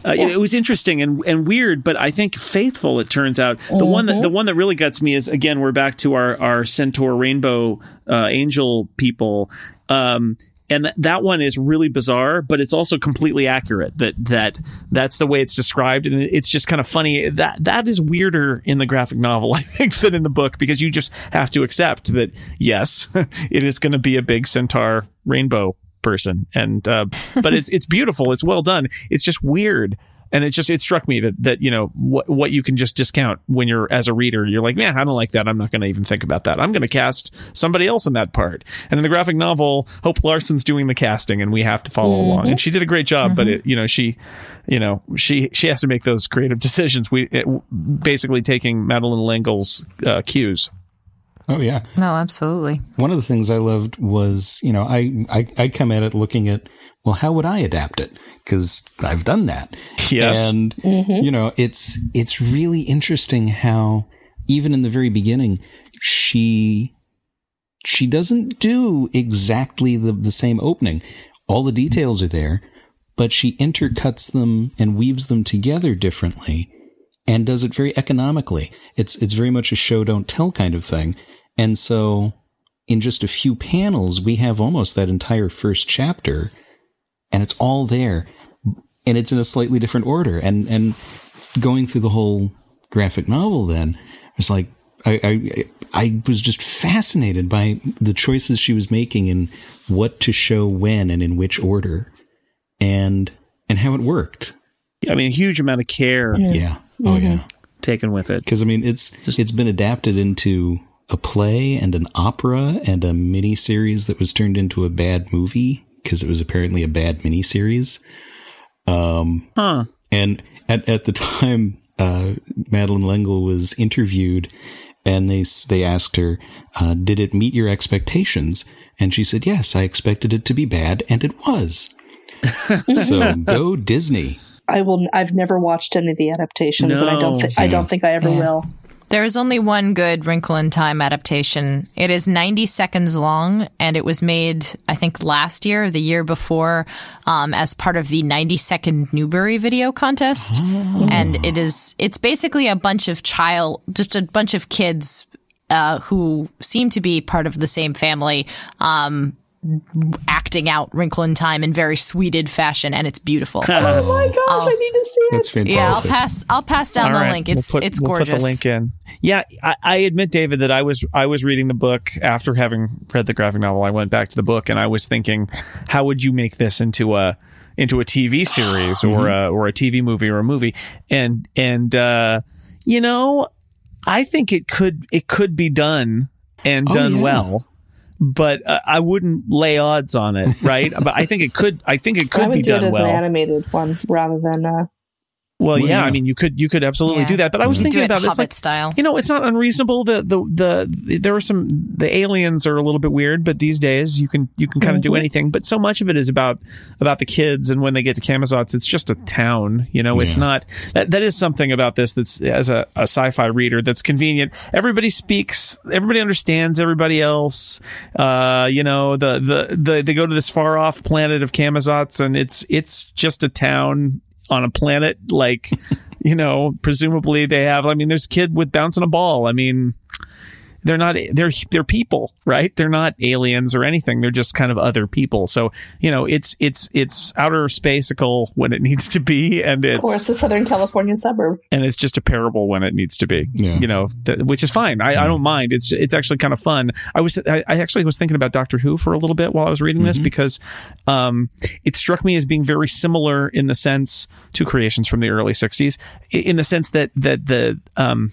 Uh, you know, It was interesting and, and weird, but I think faithful. It turns out the one that the one that really gets me is again we're back to our our centaur rainbow uh, angel people. Um, and th- that one is really bizarre, but it's also completely accurate. That that that's the way it's described, and it's just kind of funny. That that is weirder in the graphic novel, I think, than in the book because you just have to accept that yes, it is going to be a big centaur rainbow person, and uh, but it's it's beautiful, it's well done. It's just weird. And it just it struck me that that you know what what you can just discount when you're as a reader you're like man I don't like that. I'm not going to even think about that. I'm going to cast somebody else in that part. And in the graphic novel Hope Larson's doing the casting and we have to follow along. And she did a great job but it you know she you know she she has to make those creative decisions. We it, basically taking Madeline L'Engle's uh, cues. Oh yeah. No, absolutely. One of the things I loved was, you know, I, I, I come at it looking at, well, how would I adapt it? Cause I've done that. Yes. And, mm-hmm. you know, it's, it's really interesting how even in the very beginning, she, she doesn't do exactly the, the same opening. All the details are there, but she intercuts them and weaves them together differently and does it very economically. It's it's very much a show don't tell kind of thing. And so in just a few panels we have almost that entire first chapter and it's all there and it's in a slightly different order and and going through the whole graphic novel then it's like I, I I was just fascinated by the choices she was making and what to show when and in which order and and how it worked. I mean a huge amount of care Yeah. Oh mm-hmm. yeah. taken with it because I mean it's it's been adapted into a play and an opera and a mini series that was turned into a bad movie because it was apparently a bad mini series. Um, huh and at at the time, uh, Madeline L'Engle was interviewed, and they they asked her, uh, "Did it meet your expectations?" And she said, "Yes, I expected it to be bad, and it was." so go Disney. I will. I've never watched any of the adaptations, and I don't. No. Th- I don't think I ever will. There is only one good Wrinkle in Time adaptation. It is 90 seconds long, and it was made, I think, last year or the year before um, as part of the 90 second Newbery video contest. And it is, it's basically a bunch of child, just a bunch of kids uh, who seem to be part of the same family. Um, acting out Wrinkle in Time in very sweded fashion, and it's beautiful. Oh my gosh! I need to see it. That's fantastic. yeah, I'll pass. I'll pass down All the right. link. It's we'll put, it's we'll gorgeous. Put the link in. Yeah, I, I admit, David, that I was I was reading the book after having read the graphic novel. I went back to the book and I was thinking, how would you make this into a into a TV series or a or a TV movie or a movie? And and uh, you know, I think it could it could be done and Oh, done yeah. well. But uh, I wouldn't lay odds on it, right? but I think it could. I think it could I would be do done it as well. an animated one rather than. Uh, Well, Well, yeah, yeah. I mean, you could you could absolutely Yeah. do that. But I was You thinking do it about it, it's Hobbit like, style. you know, it's not unreasonable. The, the the there are some the aliens are a little bit weird, but these days you can you can kind of do anything. But so much of it is about about the kids, and when they get to Camazotz, it's just a town. You know, it's not that that is something about this that's as a, a sci-fi reader that's convenient. Everybody speaks, everybody understands everybody else. Uh, you know, the, the the they go to this far off planet of Camazotz, and it's it's just a town on a planet like you know presumably they have i mean there's kid with bouncing a ball. I mean they're not they're they're people right? They're not aliens or anything. They're just kind of other people. So you know it's it's it's outer spacical when it needs to be and of course, it's the Southern California suburb. and it's just a parable when it needs to be Yeah. you know th- which is fine. I, I don't mind. It's it's actually kind of fun. I was I, I actually was thinking about doctor who for a little bit while i was reading this because um it struck me as being very similar in the sense to creations from the early 60s in the sense that that the um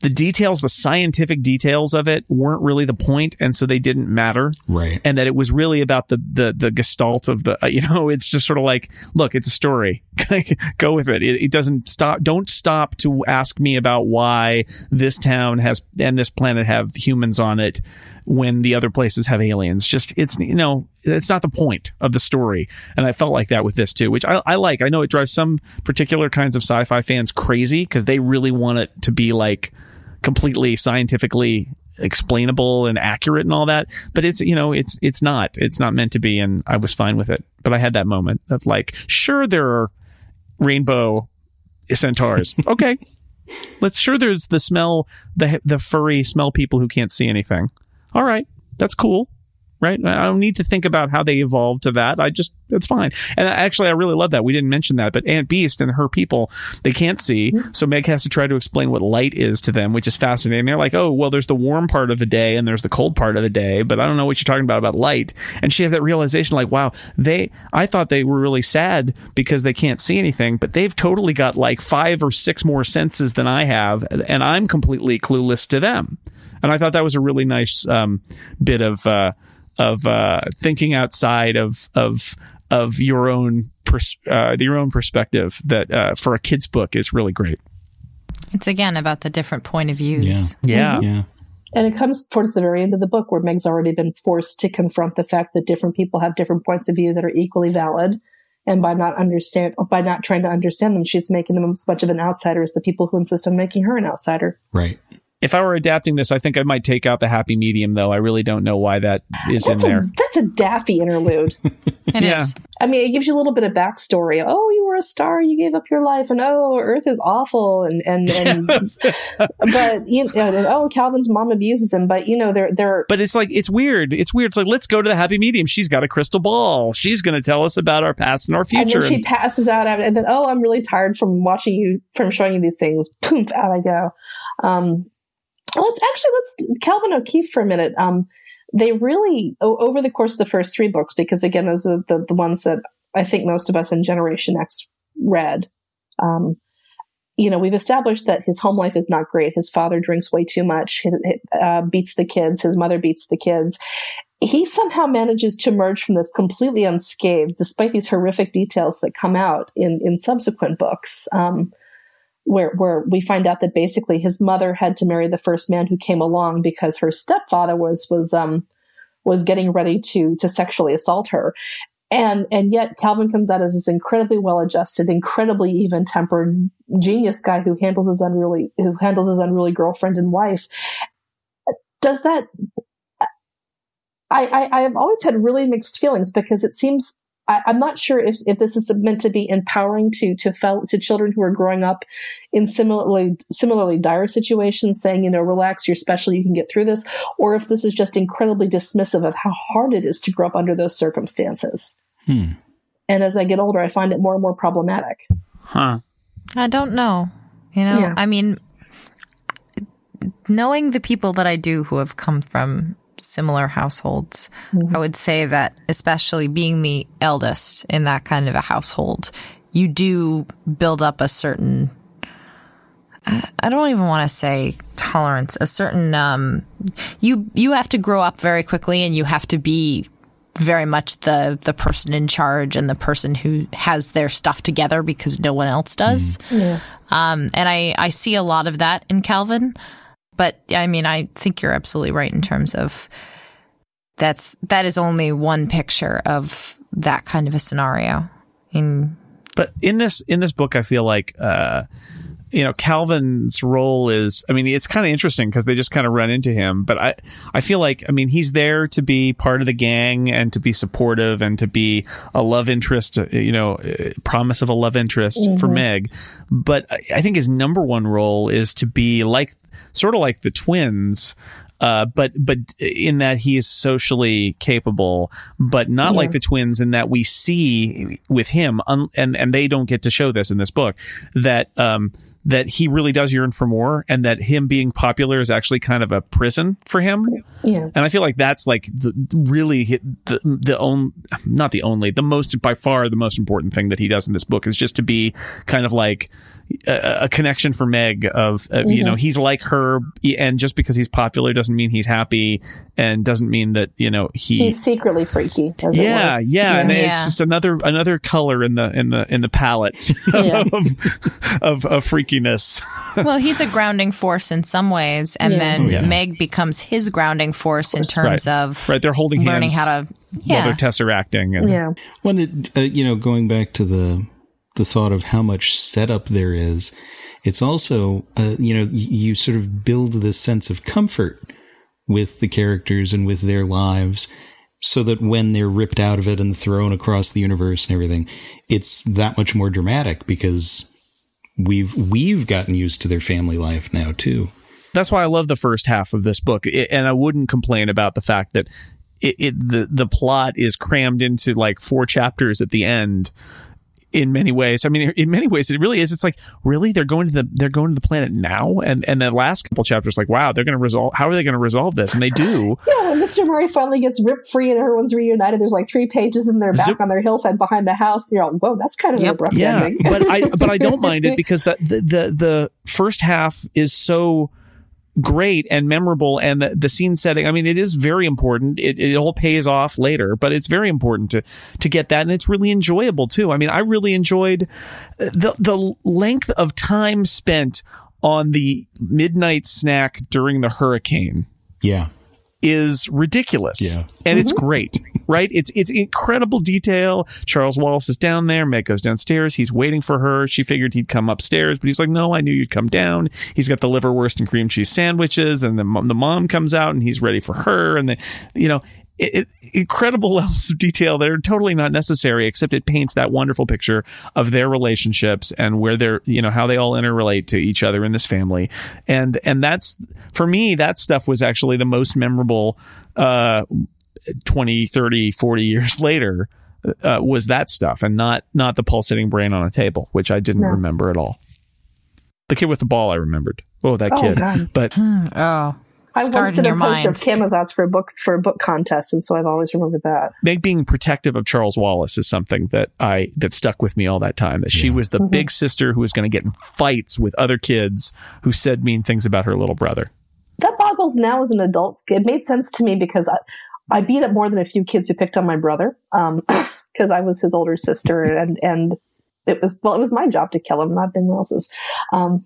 the details the scientific details of it weren't really the point and so they didn't matter Right. and that it was really about the the the gestalt of the uh, you know it's just sort of like look it's a story go with it. it it doesn't stop don't stop to ask me about why this town has and this planet have humans on it when the other places have aliens. Just it's you know it's not the point of the story. And I felt like that with this too, which I, I like. I know it drives some particular kinds of sci-fi fans crazy because they really want it to be like completely scientifically explainable and accurate and all that. But it's you know it's it's not. It's not meant to be and i was fine with it. But i had that moment of like sure there are rainbow centaurs. Okay. Let's sure there's the smell the the furry smell people who can't see anything all right that's cool right? I don't need to think about how they evolved to that. I just it's fine. And actually i really love that. We didn't mention that but aunt beast and her people they can't see. Mm-hmm. So meg has to try to explain what light is to them which is fascinating. They're like oh well there's the warm part of the day and there's the cold part of the day but i don't know what you're talking about about light. And she has that realization like wow they i thought they were really sad because they can't see anything but they've totally got like five or six more senses than i have and i'm completely clueless to them and I thought that was a really nice um, bit of uh, of uh, thinking outside of of of your own pers- uh, your own perspective. That uh, for a kids book is really great. It's again about the different point of views. Yeah, Yeah. And it comes towards the very end of the book where Meg's already been forced to confront the fact that different people have different points of view that are equally valid. And by not understand, by not trying to understand them, she's making them as much of an outsider as the people who insist on making her an outsider. Right. If I were adapting this, I think I might take out the happy medium, though. I really don't know why that is in That's there. a, that's a daffy interlude. It is. Yeah. I mean, it gives you a little bit of backstory. Oh, you were a star, you gave up your life, and oh, Earth is awful, and and, and but you know, and, oh, Calvin's mom abuses him, but you know, they're they're But it's like it's weird. It's weird. It's like let's go to the happy medium. She's got a crystal ball. She's going to tell us about our past and our and future. then she And- passes out, and then oh, I'm really tired from watching you, from showing you these things. Poof, out I go. Um, let's actually let's Calvin O'Keefe for a minute. Um, they really over the course of the first three books, because again, those are the the ones that I think most of us in Generation X read. Um, you know, we've established that his home life is not great. His father drinks way too much, he, uh, beats the kids. His mother beats the kids. He somehow manages to emerge from this completely unscathed, despite these horrific details that come out in in subsequent books. Um, where where we find out that basically his mother had to marry the first man who came along because her stepfather was was um was getting ready to to sexually assault her and and yet Calvin comes out as this incredibly well adjusted, incredibly even tempered genius guy who handles his unruly who handles his unruly girlfriend and wife. Does that? I I, I have always had really mixed feelings because it seems. I, I'm not sure if, if this is meant to be empowering to to fel- to children who are growing up in similarly similarly dire situations, saying you know relax, you're special, you can get through this, or if this is just incredibly dismissive of how hard it is to grow up under those circumstances. Hmm. And as I get older, I find it more and more problematic. huh. I don't know. You know, Yeah. I mean, knowing the people that I do who have come from similar households, I would say that, especially being the eldest in that kind of a household, you do build up a certain. I I don't even want to say tolerance. A certain um, you you have to grow up very quickly, and you have to be very much the the person in charge and the person who has their stuff together because no one else does. Um, and I I see a lot of that in Calvin, but I mean I think you're absolutely right in terms of that's that is only one picture of that kind of a scenario. In but in this in this book i feel like uh you know calvin's role is i mean it's kind of interesting because they just kind of run into him but i i feel like i mean he's there to be part of the gang and to be supportive and to be a love interest uh, you know uh, promise of a love interest for meg but I, I think his number one role is to be like sort of like the twins uh, but but in that he is socially capable, but not like the twins in that we see with him, un- and and they don't get to show this in this book that um, that he really does yearn for more, and that him being popular is actually kind of a prison for him. Yeah. And I feel like that's like the, really the the own not the only the most by far the most important thing that he does in this book is just to be kind of like a, a connection for Meg of, of you know he's like her and just because he's popular doesn't mean he's happy and doesn't mean that you know he He's secretly freaky, as yeah, it were. yeah, and it's just another another color in the in the in the palette Yeah. of, of of freakiness. well, he's a grounding force in some ways, and Yeah. then Oh, yeah. Meg becomes his grounding force in terms Right. of Right, they're holding learning hands how to. while Yeah, they're tesseracting. And, Yeah. When it, uh, you know, going back to the the thought of how much setup there is, it's also, uh, you know, you sort of build this sense of comfort with the characters and with their lives, so that when they're ripped out of it and thrown across the universe and everything, it's that much more dramatic because we've we've gotten used to their family life now too. that's why I love the first half of this book, It- and I wouldn't complain about the fact that it, it the the plot is crammed into like four chapters at the end. In many ways, I mean, in many ways, it really is. It's like, really, they're going to the they're going to the planet now, and and the last couple chapters, like, wow, they're going to resolve. How are they going to resolve this? And they do. Yeah, when Mr. Murray finally gets ripped free and everyone's reunited, there's like three pages in their back Zip. on their hillside behind the house, and you're like, whoa, that's kind of an Yep. abrupt yeah ending. but i but i don't mind it because the, the the the first half is so great and memorable and the, the scene setting i mean it is very important. It, it all pays off later but it's very important to to get that and it's really enjoyable too. I mean i really enjoyed the the length of time spent on the midnight snack during the hurricane. Yeah. Is ridiculous. Yeah. And it's mm-hmm. great, right? It's it's incredible detail. Charles Wallace is down there. Meg goes downstairs. He's waiting for her. She figured he'd come upstairs, but he's like, "No, I knew you'd come down." He's got the liverwurst and cream cheese sandwiches, and the the mom comes out and he's ready for her, and the you know. It, incredible levels of detail that are totally not necessary, except it paints that wonderful picture of their relationships and where they're, you know, how they all interrelate to each other in this family. And, and that's, for me, that stuff was actually the most memorable, uh, 20, 30, 40 years later, uh, was that stuff and not, not the pulsating brain on a table, which I didn't No. remember at all. The kid with the ball, I remembered. Oh, that Oh, kid. God. But oh, I scarred once in did a your poster mind. of Camazotz for a book for a book contest, and so I've always remembered that. Meg being protective of Charles Wallace is something that I that stuck with me all that time. That she was the big sister who was going to get in fights with other kids who said mean things about her little brother. That boggles now as an adult. It made sense to me because I, I beat up more than a few kids who picked on my brother because I was his older sister, and and it was well, it was my job to kill him, not anyone else's. Um,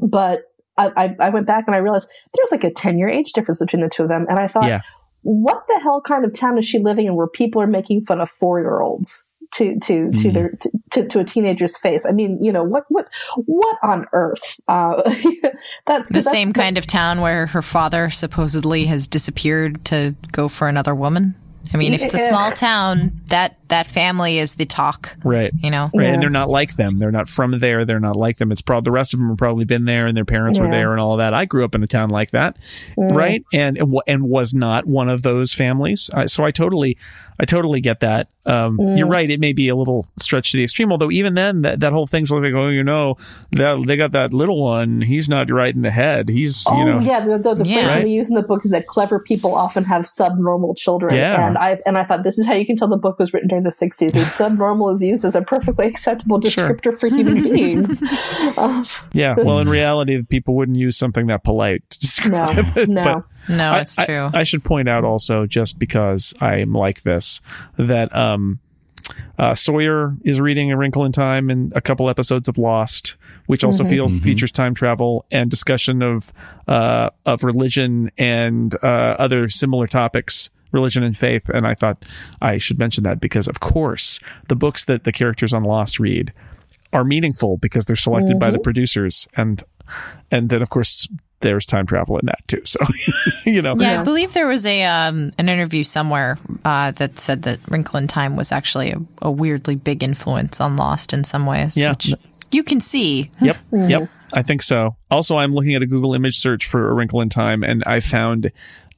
but I, I, I went back and I realized there's like a ten year age difference between the two of them, and I thought, Yeah. what the hell kind of town is she living in where people are making fun of four year olds? To to to Mhm. their to, to, to a teenager's face. I mean, you know what what what on earth? Uh, that's the same kind of town where her father supposedly has disappeared to go for another woman. I mean, if it's a small town, that that family is the talk. Right. You know, Right. Yeah. And they're not like them. They're not from there. They're not like them. It's probably the rest of them have probably been there and their parents were there and all of that. I grew up in a town like that. Right. And, and and was not one of those families. I, so I totally, I totally get that. Um, You're right. It may be a little stretched to the extreme, although even then that, that whole thing's like, oh, you know, that they got that little one. He's not right in the head. He's, Oh you know, yeah, the, the, the Yeah. phrase Right. they use in the book is that clever people often have subnormal children. Yeah. And I and I thought this is how you can tell the book was written during the '60s. Is subnormal is used as a perfectly acceptable Sure. descriptor for human beings. Um, yeah. Well, in reality, people wouldn't use something that polite to describe no, it. no. But, no, I- it's true. I, should point out also, just because I'm like this, that um, uh, Sawyer is reading A Wrinkle in Time and a couple episodes of Lost, which also feels features time travel and discussion of uh, of religion and uh, other similar topics. Religion and faith, and I thought I should mention that because, of course, the books that the characters on Lost read are meaningful because they're selected by the producers, and and then of course there's time travel in that too. So you know, Yeah, I believe there was a um, an interview somewhere uh, that said that Wrinkle in Time was actually a, a weirdly big influence on Lost in some ways. Yeah. which you can see. Yep. Yep. I think so. Also, I'm looking at a Google image search for A Wrinkle in Time, and I found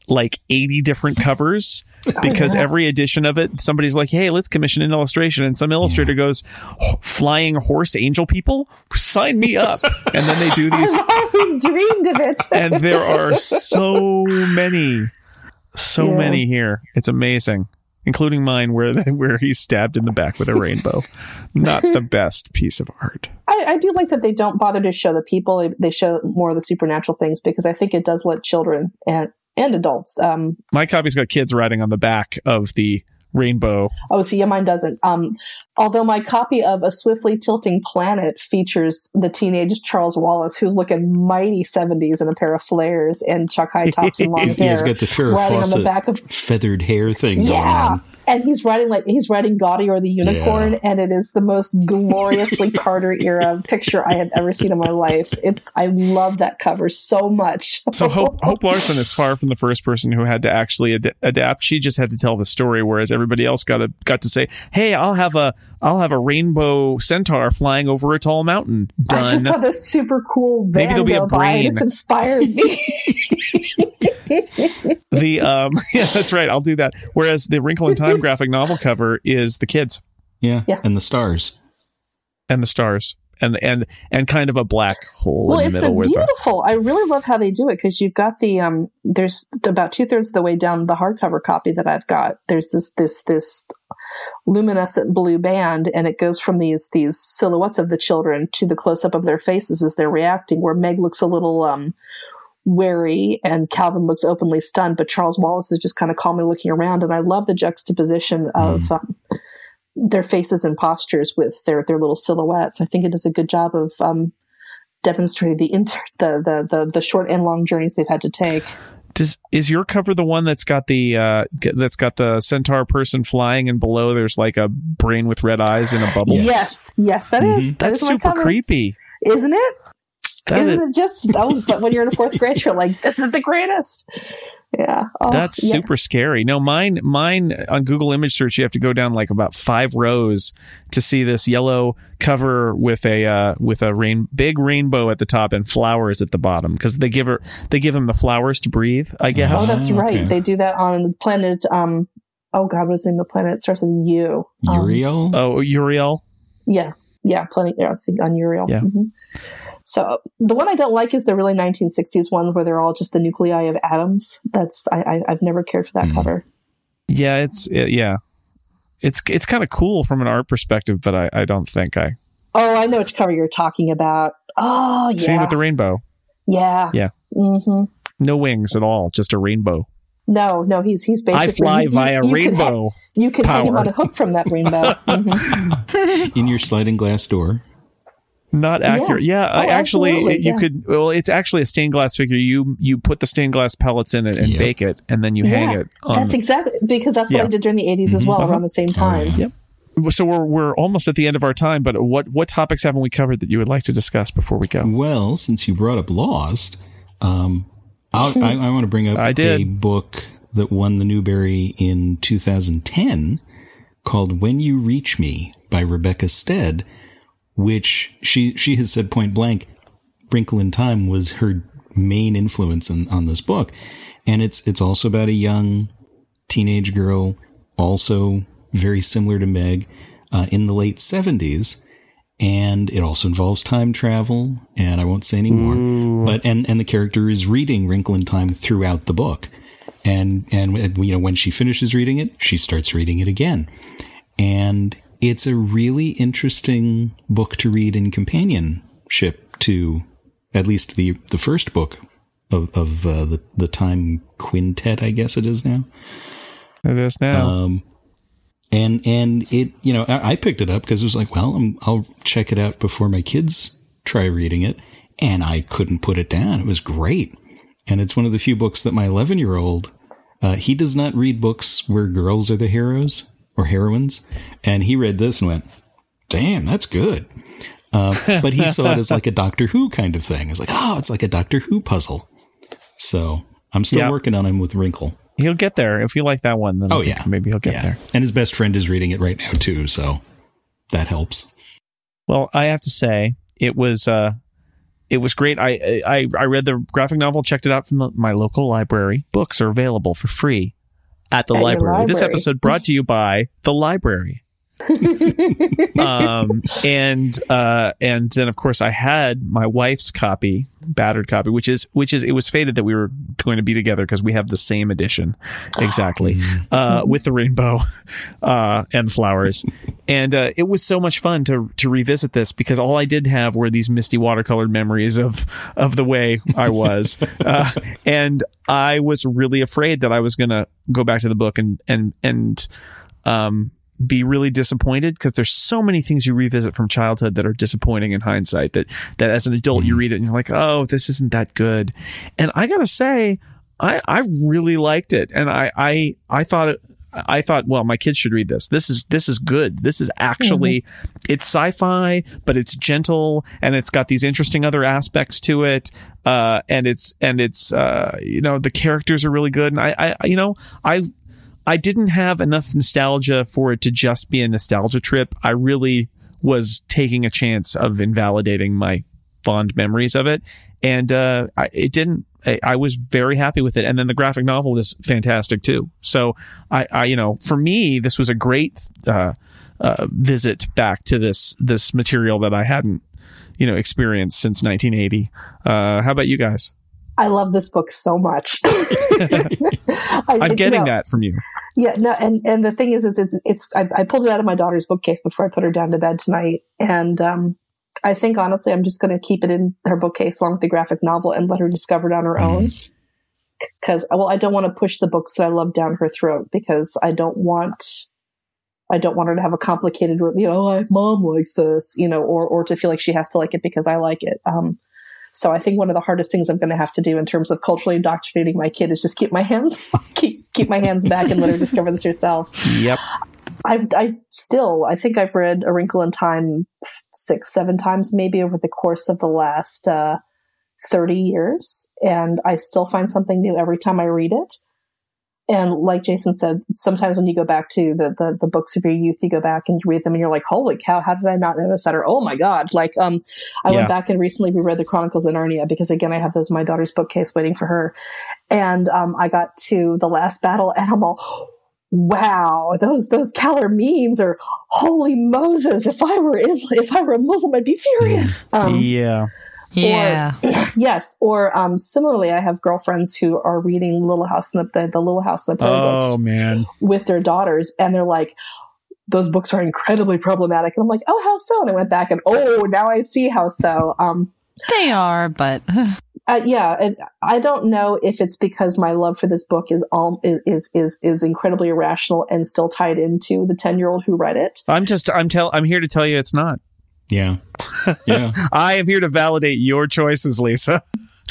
like 80 different covers because every edition of it, somebody's like, hey, let's commission an illustration. And some illustrator goes, flying horse angel people? Sign me up. and then they do these, I've always dreamed of it. and there are so many, so Yeah. many here. It's amazing. Including mine, where where he's stabbed in the back with a rainbow. Not the best piece of art. I, I do like that they don't bother to show the people; they show more of the supernatural things because I think it does let children and and adults. Um, My copy's got kids riding on the back of the rainbow. oh, see, yeah, mine doesn't. Um, Although my copy of A Swiftly Tilting Planet features the teenage Charles Wallace, who's looking mighty 70s in a pair of flares and Chuck High tops and long He's, hair. he's got the Farrah riding on the back of feathered hair thing going yeah, on. and he's riding like he's riding Gaudior the Unicorn, Yeah. and it is the most gloriously Carter era picture I have ever seen in my life. It's I love that cover so much. So Hope, Hope Larson is far from the first person who had to actually ad- adapt. She just had to tell the story, whereas everybody else got to got to say, "Hey, I'll have a I'll have a rainbow centaur flying over a tall mountain." I just Done. saw this super cool Maybe there'll be a go by, and brain. it's inspired me. the um, yeah, that's right. I'll do that. Whereas the Wrinkle in Time graphic novel cover is the kids Yeah. Yeah. And the stars. and the stars, and and and kind of a black hole well, in the it's with the beautiful. I really love how they do it because you've got the um. There's about two thirds of the way down the hardcover copy that I've got. There's this this this luminescent blue band, and it goes from these these silhouettes of the children to the close up of their faces as they're reacting. Where Meg looks a little um wary and Calvin looks openly stunned, but Charles Wallace is just kind of calmly looking around. And I love the juxtaposition of um, their faces and postures with their their little silhouettes. I think it does a good job of um, demonstrating the inter the, the the the short and long journeys they've had to take. Does is your cover the one that's got the uh g- that's got the centaur person flying and below there's like a brain with red eyes in a bubble? Yes. Yes, yes, that is. That That's is super cover. creepy. isn't it? That is- Isn't it just? Oh, but when you're in a fourth grade, you're like, "This is the greatest." Yeah, oh, That's yeah. super scary. No, mine, mine on Google image search, you have to go down like about five rows to see this yellow cover with a uh, with a rain big rainbow at the top and flowers at the bottom because they give her they give him the flowers to breathe. I guess. Oh, that's Ah, right. okay. They do that on the planet. Um, oh God, what's the name of the planet? It starts with U. Um, Uriel? oh, Uriel. Yeah, yeah, plenty. Yeah, I think on Uriel. Yeah. Mhm. So the one I don't like is the really 1960s ones where they're all just the nuclei of atoms. That's I, I I've never cared for that Hmm. cover. Yeah, it's it, yeah, it's it's kind of cool from an art perspective, but I I don't think I Oh, I know which cover you're talking about. Oh yeah, same with the rainbow. yeah, Yeah. Mm-hmm. No wings at all, just a rainbow. No, no, he's he's basically I fly you- you- via you could ha- rainbow. you can hang him on a hook from that rainbow. Mhm. In your sliding glass door. Not accurate. Yeah, I Oh, actually, absolutely, you yeah. could. Well, it's actually a stained glass figure. You you put the stained glass pellets in it and Yep. bake it, and then you hang Yeah, it. On That's exactly because that's what I did during the 80s as well, Uh-huh. around the same time. yeah. Yep. so we're we're almost at the end of our time. But what what topics haven't we covered that you would like to discuss before we go? Well, since you brought up Lost, um, I'll, I, I want to bring up I did. a book that won the Newbery in 2010 called "When You Reach Me" by Rebecca Stead, which she she has said point blank, "Wrinkle in Time" was her main influence in, on this book, and it's it's also about a young teenage girl, also very similar to Meg, uh, in the late 70s and it also involves time travel and i won't say any more. But and and the character is reading wrinkle in time throughout the book. And and you know when she finishes reading it she starts reading it again. And it's a really interesting book to read in companionship to at least the the first book of of uh, the the time quintet i guess it is now. It is now. um, and and it you know I, I picked it up because it was like well i I'll check it out before my kids try reading it. And I couldn't put it down. It was great. And it's one of the few books that my 11 year old uh, he does not read books where girls are the heroes or heroines and he read this and went damn that's good uh, but he saw it as like a Doctor Who kind of thing it's like oh it's like a Doctor Who puzzle so I'm still Yeah. working on him with Wrinkle he'll get there if you like that one. Then Oh yeah, maybe he'll get Yeah. there. And his best friend is reading it right now too, so that helps. Well, I have to say it was uh, it was great. I I I read the graphic novel, checked it out from the, my local library. Books are available for free at the At your library. This episode brought to you by the library. um, and uh, and then of course I had my wife's copy, battered copy, which is which is it was fated that we were going to be together because we have the same edition. Exactly. Uh, with the rainbow uh, and flowers, and uh, it was so much fun to to revisit this because all I did have were these misty watercolored memories of of the way I was, uh, and I was really afraid that I was going to go back to the book and and and um be really disappointed because there's so many things you revisit from childhood that are disappointing in hindsight that that as an adult you read it and you're like oh this isn't that good and i gotta say i i really liked it and i i i thought it I thought, well, my kids should read this. This is this is good. This is actually it's sci-fi, but it's gentle and it's got these interesting other aspects to it. Uh, and it's and it's uh, you know the characters are really good. And I, I you know I I didn't have enough nostalgia for it to just be a nostalgia trip. I really was taking a chance of invalidating my fond memories of it, and uh, I, it didn't. I, I was very happy with it, and then the graphic novel is fantastic too. So I, I you know, for me, this was a great uh, uh, visit back to this this material that I hadn't you know experienced since 1980. Uh, how about you guys? I love this book so much. I, I'm getting you know, that from you. Yeah, no, and and the thing is, is it's it's I, I pulled it out of my daughter's bookcase before I put her down to bed tonight, and um, I think honestly, I'm just going to keep it in her bookcase along with the graphic novel and let her discover it on her own. Because well, I don't want to push the books that I love down her throat because I don't want. I don't want her to have a complicated, you know, like mom likes this, you know, or or to feel like she has to like it because I like it. Um, so I think one of the hardest things I'm going to have to do in terms of culturally indoctrinating my kid is just keep my hands keep keep my hands back and let her discover this herself. Yep. I I still I think I've read A Wrinkle in Time six seven times maybe over the course of the last uh, thirty years, and I still find something new every time I read it. And like Jason said, sometimes when you go back to the, the, the books of your youth, you go back and you read them and you're like, holy cow, how did I not notice that? Or, oh my God. Like, um, I Yeah. went back and recently reread the Chronicles of Narnia because again, I have those in my daughter's bookcase waiting for her. And, um, I got to the last battle and I'm all, wow, those, those means or holy Moses. If I were Islam, if I were a Muslim, I'd be furious. Um, yeah. Yeah. yes. Or, um, similarly, I have girlfriends who are reading Little House in the, the, the Little House in the Prairie books Oh man. with their daughters and they're like those books are incredibly problematic and i'm like oh how so and i went back and oh now i see how so um They are, but uh, yeah and i don't know if it's because my love for this book is all is is is incredibly irrational and still tied into the 10 year old who read it I'm just I'm tell I'm here to tell you it's not. Yeah. Yeah. I am here to validate your choices, Lisa.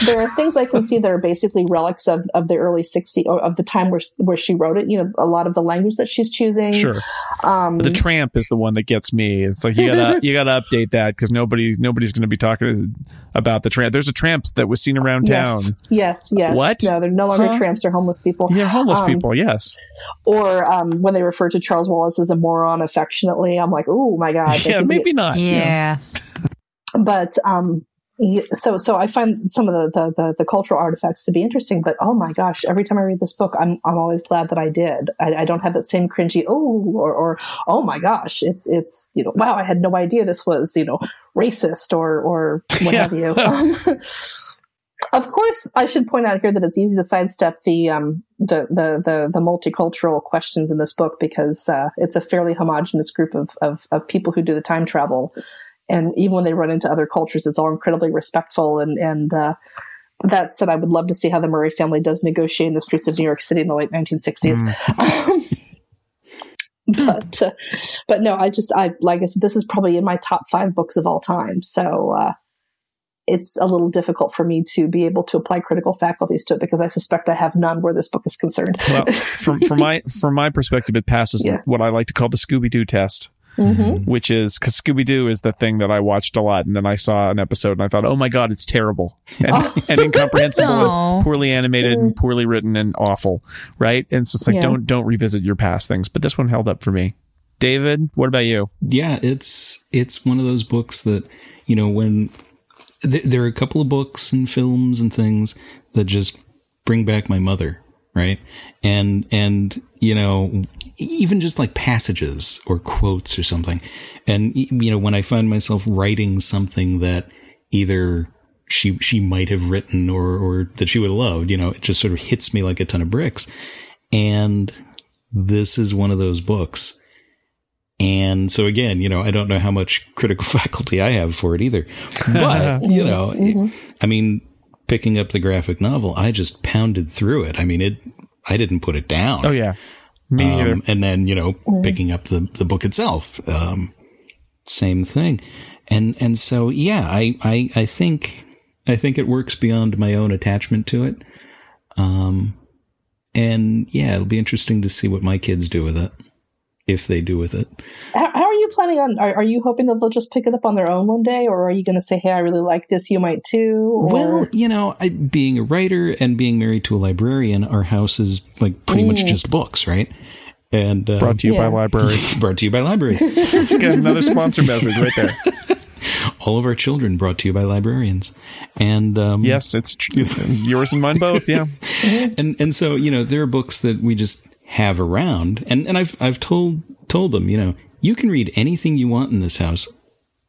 There are things i can see that are basically relics of, of the early 60s or of the time where, where she wrote it you know a lot of the language that she's choosing Sure. um The tramp is the one that gets me. It's like you gotta you gotta update that because nobody nobody's gonna be talking about the tramp. There's a tramp that was seen around town. yes yes yes What? no they're no longer Huh? tramps they're homeless people Yeah, homeless Um, people. Yes. or um, when they refer to Charles Wallace as a moron affectionately, I'm like, oh my god. Yeah, could be- maybe not. yeah. But um, y- so so I find some of the, the the the cultural artifacts to be interesting. But oh my gosh, every time I read this book, I'm I'm always glad that I did. I, I don't have that same cringy oh or or oh my gosh, it's it's you know wow, I had no idea this was you know racist or or what Yeah. have you. Um, Of course, I should point out here that it's easy to sidestep the um, the, the the the multicultural questions in this book because uh, it's a fairly homogenous group of, of of people who do the time travel, and even when they run into other cultures, it's all incredibly respectful. And and uh, that said, I would love to see how the Murray family does negotiate in the streets of New York City in the late 1960s. Um, but uh, but no, I just I like I said, this is probably in my top five books of all time. So. Uh, it's a little difficult for me to be able to apply critical faculties to it because I suspect I have none where this book is concerned. Well, from from my from my perspective, it passes Yeah. what I like to call the Scooby Doo test. Mm-hmm. which is because Scooby Doo is the thing that I watched a lot, and then I saw an episode and I thought, oh my god, it's terrible and, Oh. and incomprehensible, No. and poorly animated, and poorly written, and awful, right? And so it's like Yeah. don't don't revisit your past things, but this one held up for me. David, what about you? yeah, it's it's one of those books that you know when th- there are a couple of books and films and things that just bring back my mother, right? And and you know even just like passages or quotes or something, and you know when I find myself writing something that either she she might have written or or that she would have loved, you know, it just sort of hits me like a ton of bricks, and this is one of those books. And so again, you know, I don't know how much critical faculty I have for it either. But, you know, mm-hmm. I mean, picking up the graphic novel, I just pounded through it. I mean, it, I didn't put it down. Oh yeah, Me Um, neither. and then you know picking up the the book itself, um, same thing. And and so yeah, I I I think I think it works beyond my own attachment to it. Um, and yeah, it'll be interesting to see what my kids do with it, if they do with it. How, how are you planning on? Are, are you hoping that they'll just pick it up on their own one day, or are you going to say, "Hey, I really like this. You might too"? Or, Well, you know, I, being a writer and being married to a librarian, our house is like pretty much just books, right? And uh, Brought to you Yeah. by libraries. brought to you by libraries. Get another sponsor message right there. All of our children brought to you by librarians, and um, Yes, it's tr- yours and mine both. Yeah. and and so you know there are books that we just have around, and and I've I've told told them you know you can read anything you want in this house.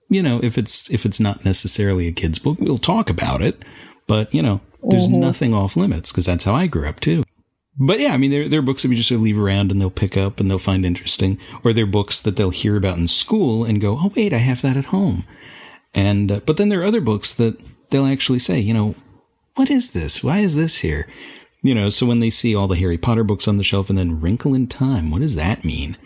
You know if it's if it's not necessarily a kid's book, we'll talk about it, but you know there's nothing off limits because that's how I grew up too. But yeah, I mean, there, there are books that we just sort of leave around and they'll pick up and they'll find interesting, or they're books that they'll hear about in school and go, "Oh, wait, I have that at home." And uh, but then there are other books that they'll actually say, you know, what is this? Why is this here? You know, so when they see all the Harry Potter books on the shelf and then Wrinkle in Time, what does that mean?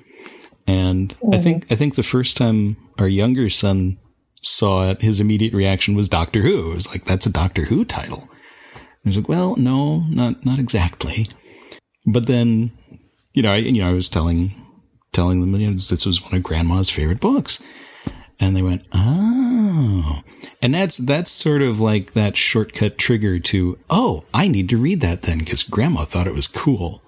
And I think I think the first time our younger son saw it, his immediate reaction was Doctor Who. It was like, that's a Doctor Who title. And I was like, well, no, not not exactly. But then, you know, I you know I was telling telling them you know, this was one of Grandma's favorite books, and they went, oh, and that's that's sort of like that shortcut trigger to, oh, I need to read that then because Grandma thought it was cool.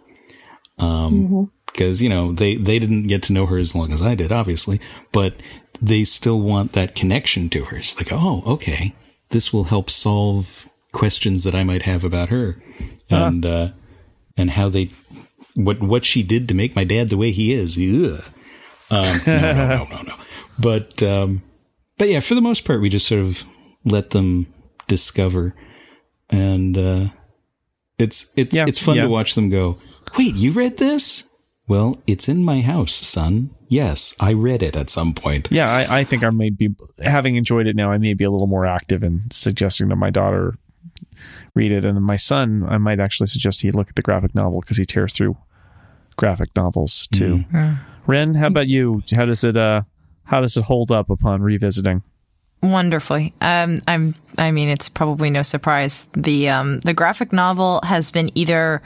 Um, because you know they they didn't get to know her as long as I did, obviously, but they still want that connection to her. It's like, oh, okay, this will help solve questions that I might have about her, and uh, and how they what what she did to make my dad the way he is. Ugh. Um, no, no, no, no, no. But um, but yeah, for the most part, we just sort of let them discover, and uh, it's it's Yeah, it's fun yeah. to watch them go. Wait, you read this? Well, it's in my house, son. Yes, I read it at some point. Yeah, I, I think I may be having enjoyed it now. I may be a little more active in suggesting that my daughter read it, and my son, I might actually suggest he look at the graphic novel because he tears through graphic novels too. Ren, how about you? How does it uh how does it hold up upon revisiting? Wonderfully. Um, I'm. I mean, it's probably no surprise. The um, the graphic novel has been either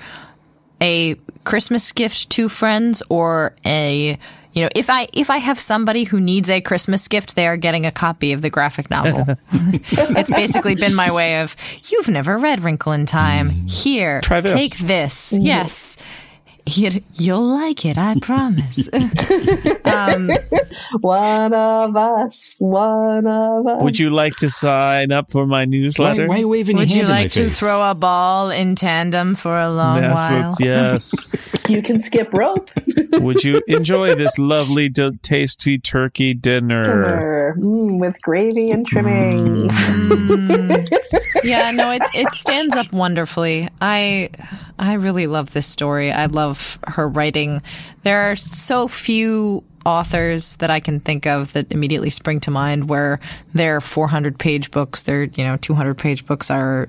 a Christmas gift to friends or a you know if I if I have somebody who needs a Christmas gift, they are getting a copy of the graphic novel. it's basically been my way of you've never read Wrinkle in Time. Here, Try this. take this. Yes. You- You'll like it, I promise. one of us, one of us. Would you like to sign up for my newsletter? why are you waving Would your you hand in my like to face? throw a ball in tandem for a long yes, while? it's- yes. you can skip rope. Would you enjoy this lovely, d- tasty turkey dinner? Dinner, mm, with gravy and trimmings. yeah, no, it it stands up wonderfully. I I really love this story. I love her writing. There are so few authors that I can think of that immediately spring to mind where their 400 page books, their you know 200 page books are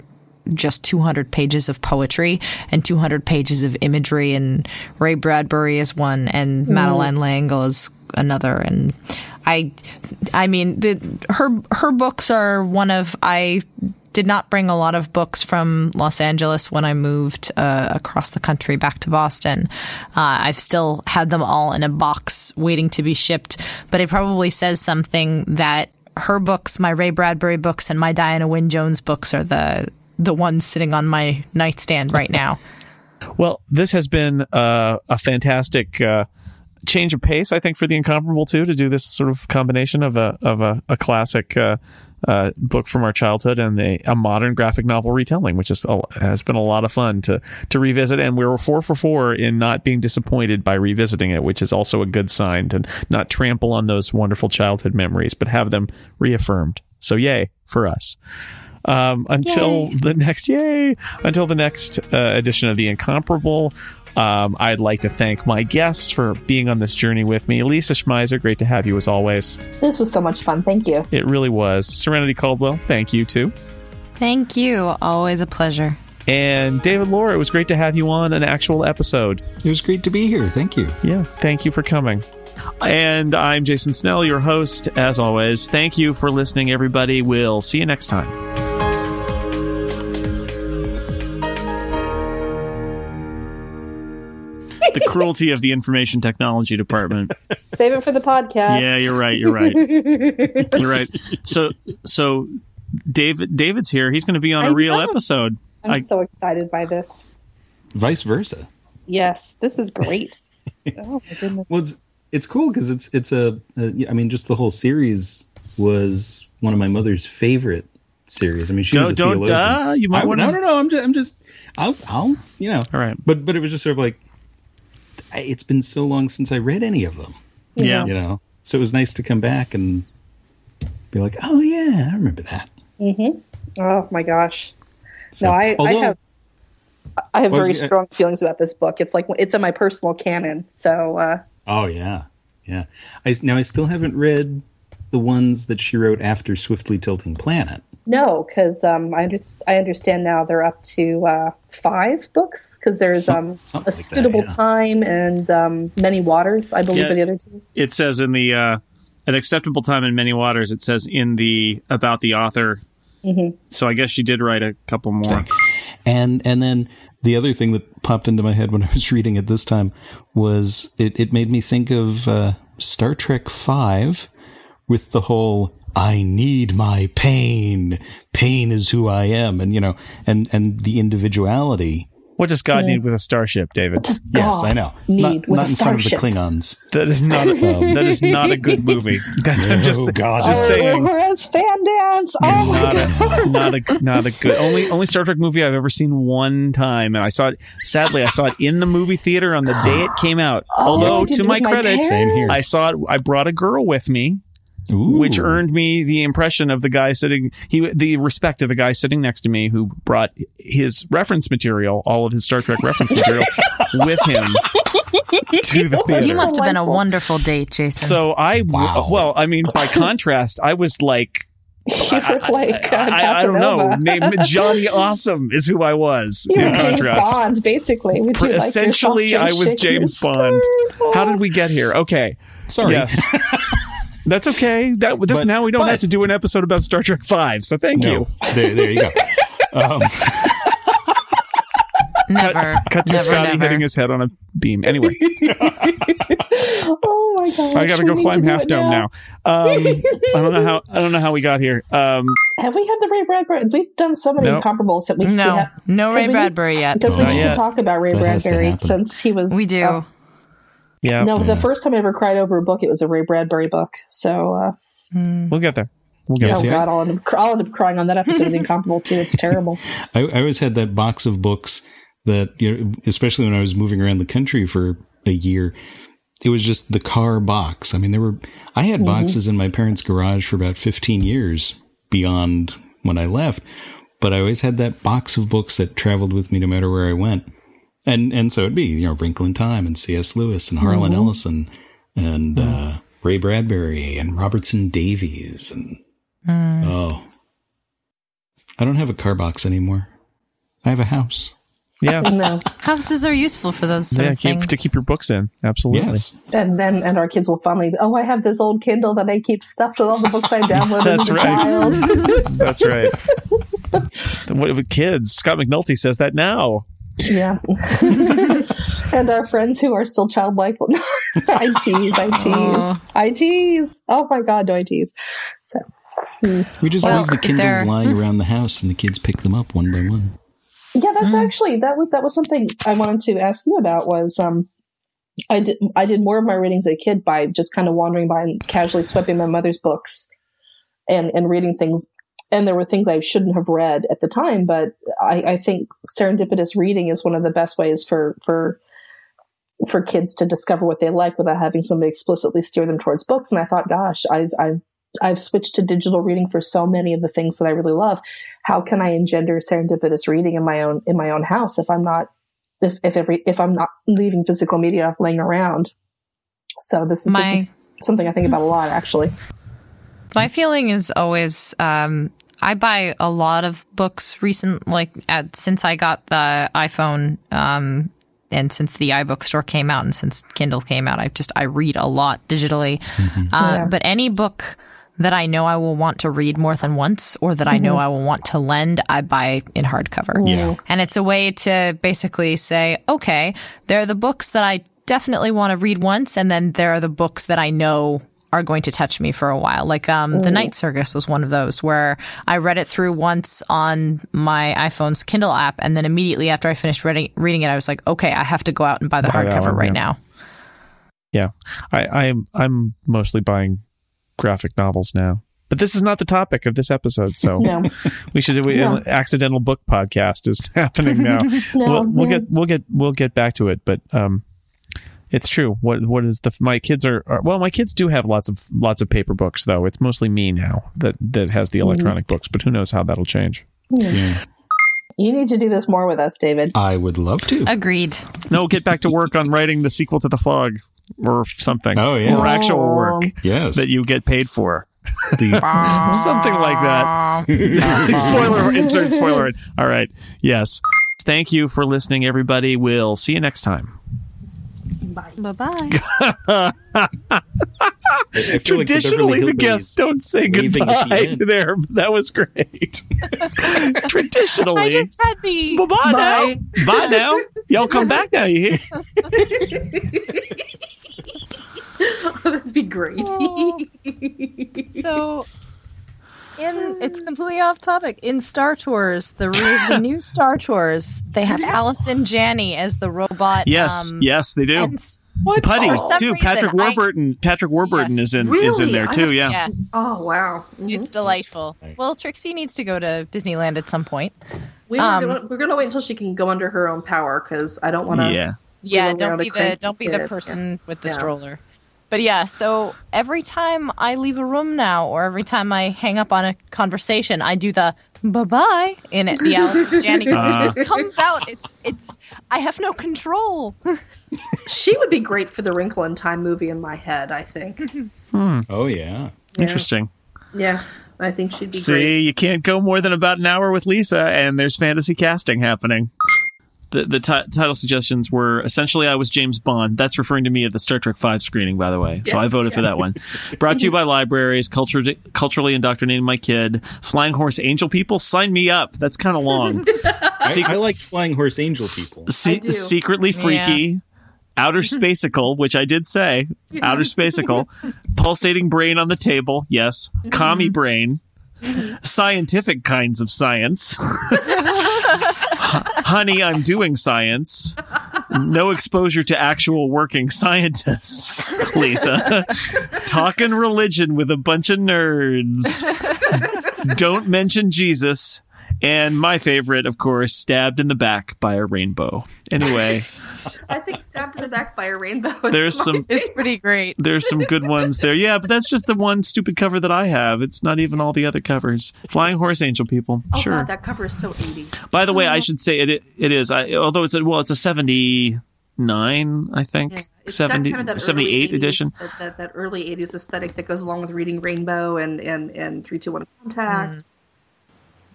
just 200 pages of poetry and 200 pages of imagery and Ray Bradbury is one and mm-hmm. Madeline L'Engle is another and I I mean the, her her books are one of I did not bring a lot of books from Los Angeles when I moved uh, across the country back to Boston. Uh, I've still had them all in a box waiting to be shipped, but it probably says something that her books, my Ray Bradbury books, and my Diana Wynne Jones books are the the ones sitting on my nightstand right now. Well, this has been uh, a fantastic uh, change of pace, I think, for the incomparable too, to do this sort of combination of a of a, a classic uh, uh, book from our childhood and a, a modern graphic novel retelling, which is a, has been a lot of fun to to revisit. And we were four for four in not being disappointed by revisiting it, which is also a good sign to not trample on those wonderful childhood memories, but have them reaffirmed. So, yay for us. Um, until the next yay until the next uh, edition of the incomparable um, i'd like to thank my guests for being on this journey with me lisa schmeiser great to have you as always This was so much fun. Thank you. it really was serenity caldwell thank you too Thank you. Always a pleasure. And David Laura, it was great to have you on an actual episode. It was great to be here. Thank you. Yeah, thank you for coming. And I'm Jason Snell, your host, as always. Thank you for listening, everybody. We'll see you next time. The cruelty of the information technology department. Save it for the podcast. Yeah, you're right. You're right. you're right. So, so David, David's here. He's going to be on a I real know. episode. I'm I- so excited by this. Vice versa. Yes, this is great. oh my goodness. Well, it's it's cool because it's it's a, a. I mean, just the whole series was one of my mother's favorite series. I mean, she was a Don't, don't, theologian. uh, you might want no, to. no, no. I'm just, I'm just, I'll, I'll, you know. All right. But, but it was just sort of like, I- it's been so long since I read any of them, Yeah. you know. So it was nice to come back and be like, oh yeah, I remember that. oh my gosh. So, no, I, I have I have very was- strong feelings about this book. It's like it's in my personal canon. So uh, Oh yeah, yeah. I now I still haven't read the ones that she wrote after Swiftly Tilting Planet. No, because um, I, under- I understand now they're up to uh, five books because there's Some- um, a like that, suitable yeah. time and um, many waters. I believe Yeah. are the other two. It says in the uh, an acceptable time in many waters. It says in the about the author. So I guess she did write a couple more. And and then the other thing that popped into my head when I was reading it this time was it, it made me think of uh, Star Trek Five with the whole I need my pain. Pain is who I am, and you know, and and the individuality. What does God need with a starship, David? Yes, God I know. need Not, with not a in front of the. Klingons. That is not. A, that is not a good movie. That's, I'm just, Oh, God. just saying. Oh, Whereas fan dance. Oh my Not god. a, not a not a good only only Star Trek movie I've ever seen one time, and I saw it. Sadly, I saw it in the movie theater on the day it came out. Oh, Although, I did to my with my credit, Same here. I saw it. I brought a girl with me, Ooh. which earned me the impression of the guy sitting he the respect of the guy sitting next to me who brought his reference material, all of his Star Trek reference material, with him to the theater. You must have been a wonderful date, Jason. so I Wow. well, I mean, by contrast, I was like You were like uh, I, I don't know. Casanova. Name Johnny Awesome is who I was. You were in James contrast, Bond, basically. Would you essentially, soft I was James Bond. How did we get here? Okay, sorry. yes, that's okay. That this, But- now we don't but- have to do an episode about Star Trek Five. So thank No. you. There, there you go. Um, never. Cut to never, Scotty never. hitting his head on a beam. Anyway, Oh my god! I got to go climb Half Dome now. Um, I don't know how. I don't know how we got here. Um, Have we had the Ray Bradbury? We've done so many No. comparables that we we No, have, no 'cause Ray we need- Bradbury yet. because we Not need yet. to talk about Ray That Bradbury since he was. We do. uh, yeah, no, the first time I ever cried over a book, it was a Ray Bradbury book. So, uh, we'll get there. We'll get Yeah, oh there. I- god, I'll end, up, I'll end up crying on that episode of The Incomparable too. It's terrible. I, I always had that box of books that, you know, especially when I was moving around the country for a year, it was just the car box. I mean, there were, I had boxes in my parents' garage for about 15 years beyond when I left, but I always had that box of books that traveled with me no matter where I went. And, and so it'd be, you know, Wrinkle in Time and C.S. Lewis and Harlan mm-hmm. Ellison and, mm. uh, Ray Bradbury and Robertson Davies and, mm. oh, I don't have a car box anymore. I have a house. Yeah, No, Houses are useful for those sort yeah. of Keep, things. to keep your books in. Absolutely. Yes. and then and our kids will finally. Oh, I have this old Kindle that I keep stuffed with all the books I downloaded That's right. That's right. what with kids? Scott McNulty says that now. Yeah. and our friends who are still childlike. I tease, I tease, I tease. Oh my God, do I tease? So, We just Well, leave the Kindles they're- lying around the house and the kids pick them up one by one. yeah, that's Mm. actually, that was, that was something I wanted to ask you about was, um, I did, I did more of my readings as a kid by just kind of wandering by and casually swiping my mother's books and, and reading things. And there were things I shouldn't have read at the time, but I, I think serendipitous reading is one of the best ways for, for, for kids to discover what they like without having somebody explicitly steer them towards books. And I thought, gosh, I've, I've, I've switched to digital reading for so many of the things that I really love. How can I engender serendipitous reading in my own, in my own house if I'm not, if, if every, if I'm not leaving physical media laying around? So this is, My- this is something I think about a lot, actually. My feeling is always um, I buy a lot of books recent, like at, since I got the iPhone, um, and since the iBook store came out and since Kindle came out, I just I read a lot digitally. Uh, Yeah. But any book that I know I will want to read more than once, or that I know I will want to lend, I buy in hardcover. Yeah. And it's a way to basically say, okay, there are the books that I definitely want to read once, and then there are the books that I know are going to touch me for a while. Like um, The Night Circus was one of those where I read it through once on my iPhone's Kindle app, and then immediately after I finished reading, reading it, I was like, okay, I have to go out and buy the Buy hardcover one, right yeah. now. Yeah, I, I'm I'm mostly buying graphic novels now. But this is not the topic of this episode, so No. we should. We, No. Accidental book podcast is happening now. No, we'll, we'll yeah. get we'll get we'll get back to it, but um, it's true. What what is the my kids are, are well, my kids do have lots of lots of paper books though. It's mostly me now that that has the mm. electronic books, but who knows how that'll change. Hmm. Yeah. You need to do this more with us, David. I would love to. Agreed. No, get back to work on writing the sequel to the Fog or something. Oh, yeah. or actual work Yes. that you get paid for. the, something like that. spoiler insert spoiler. All right. Yes. Thank you for listening, everybody. We'll see you next time. Bye bye. I feel like the Traditionally, the guests don't say waving at the goodbye there, but that was great. Traditionally. I just had the. Bye bye now. Bye now. Y'all come back now. You hear? That'd be great. So, in it's completely off topic. In Star Tours, the re- the new Star Tours, they have Allison Janney as the robot. Yes. um, yes, they do. and s- Putty for some too. reason, Patrick I- Warburton. Patrick Warburton Yes. is in is in there too. Yeah. Yes, oh wow. Mhm. it's delightful. Well, Trixie needs to go to Disneyland at some point. We um, gonna, we're gonna wait until she can go under her own power because I don't want to. Yeah. Yeah, don't be the don't be the kid. person with the Yeah. stroller. But yeah, so every time I leave a room now, or every time I hang up on a conversation, I do the bye bye in it. The Alice Janney voice. It uh-huh. just comes out. It's it's. I have no control. She would be great for the Wrinkle in Time movie in my head. I think. Hmm. oh yeah. Interesting. yeah, I think she'd be See, great. you can't go more than about an hour with Lisa, and there's fantasy casting happening. The the ti- title suggestions were essentially I was James Bond. That's referring to me at the Star Trek Five screening, by the way. so I Yes, voted for that one. Brought to you by libraries, culture, culturally indoctrinating my kid. Flying horse angel people, sign me up. That's kind of long. I, I like flying horse angel people. Se- secretly freaky. Outer spacical, which I did say. Outer spacical. Pulsating brain on the table. Yes. Commie mm-hmm. brain. Scientific kinds of science. Honey, I'm doing science. No exposure to actual working scientists, Lisa. Talking religion with a bunch of nerds. Don't mention Jesus. And my favorite, of course, stabbed in the back by a rainbow. Anyway, I think stabbed in the back by a rainbow. is There's my some- It's pretty great. there's some good ones there. Yeah, but that's just the one stupid cover that I have. It's not even all the other covers. Flying Horse Angel, people. Oh sure. god, that cover is so 80s. By the way, I should say it. It is. I, although it's a, well, it's a seventy nine, I think. Yeah, it's got 70, kind of 78 80s, edition. That, that, that early 80s aesthetic that goes along with reading Rainbow and and and 321 Contact. Mm.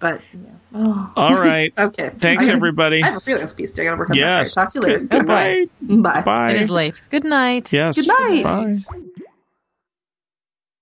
But yeah. All right. okay. Thanks, I have- everybody. I have a freelance piece. I gotta work on Yes. that. All right, talk to you later. Good, good night. Bye. Bye. It is late. Good night. Yes. Good night. Bye.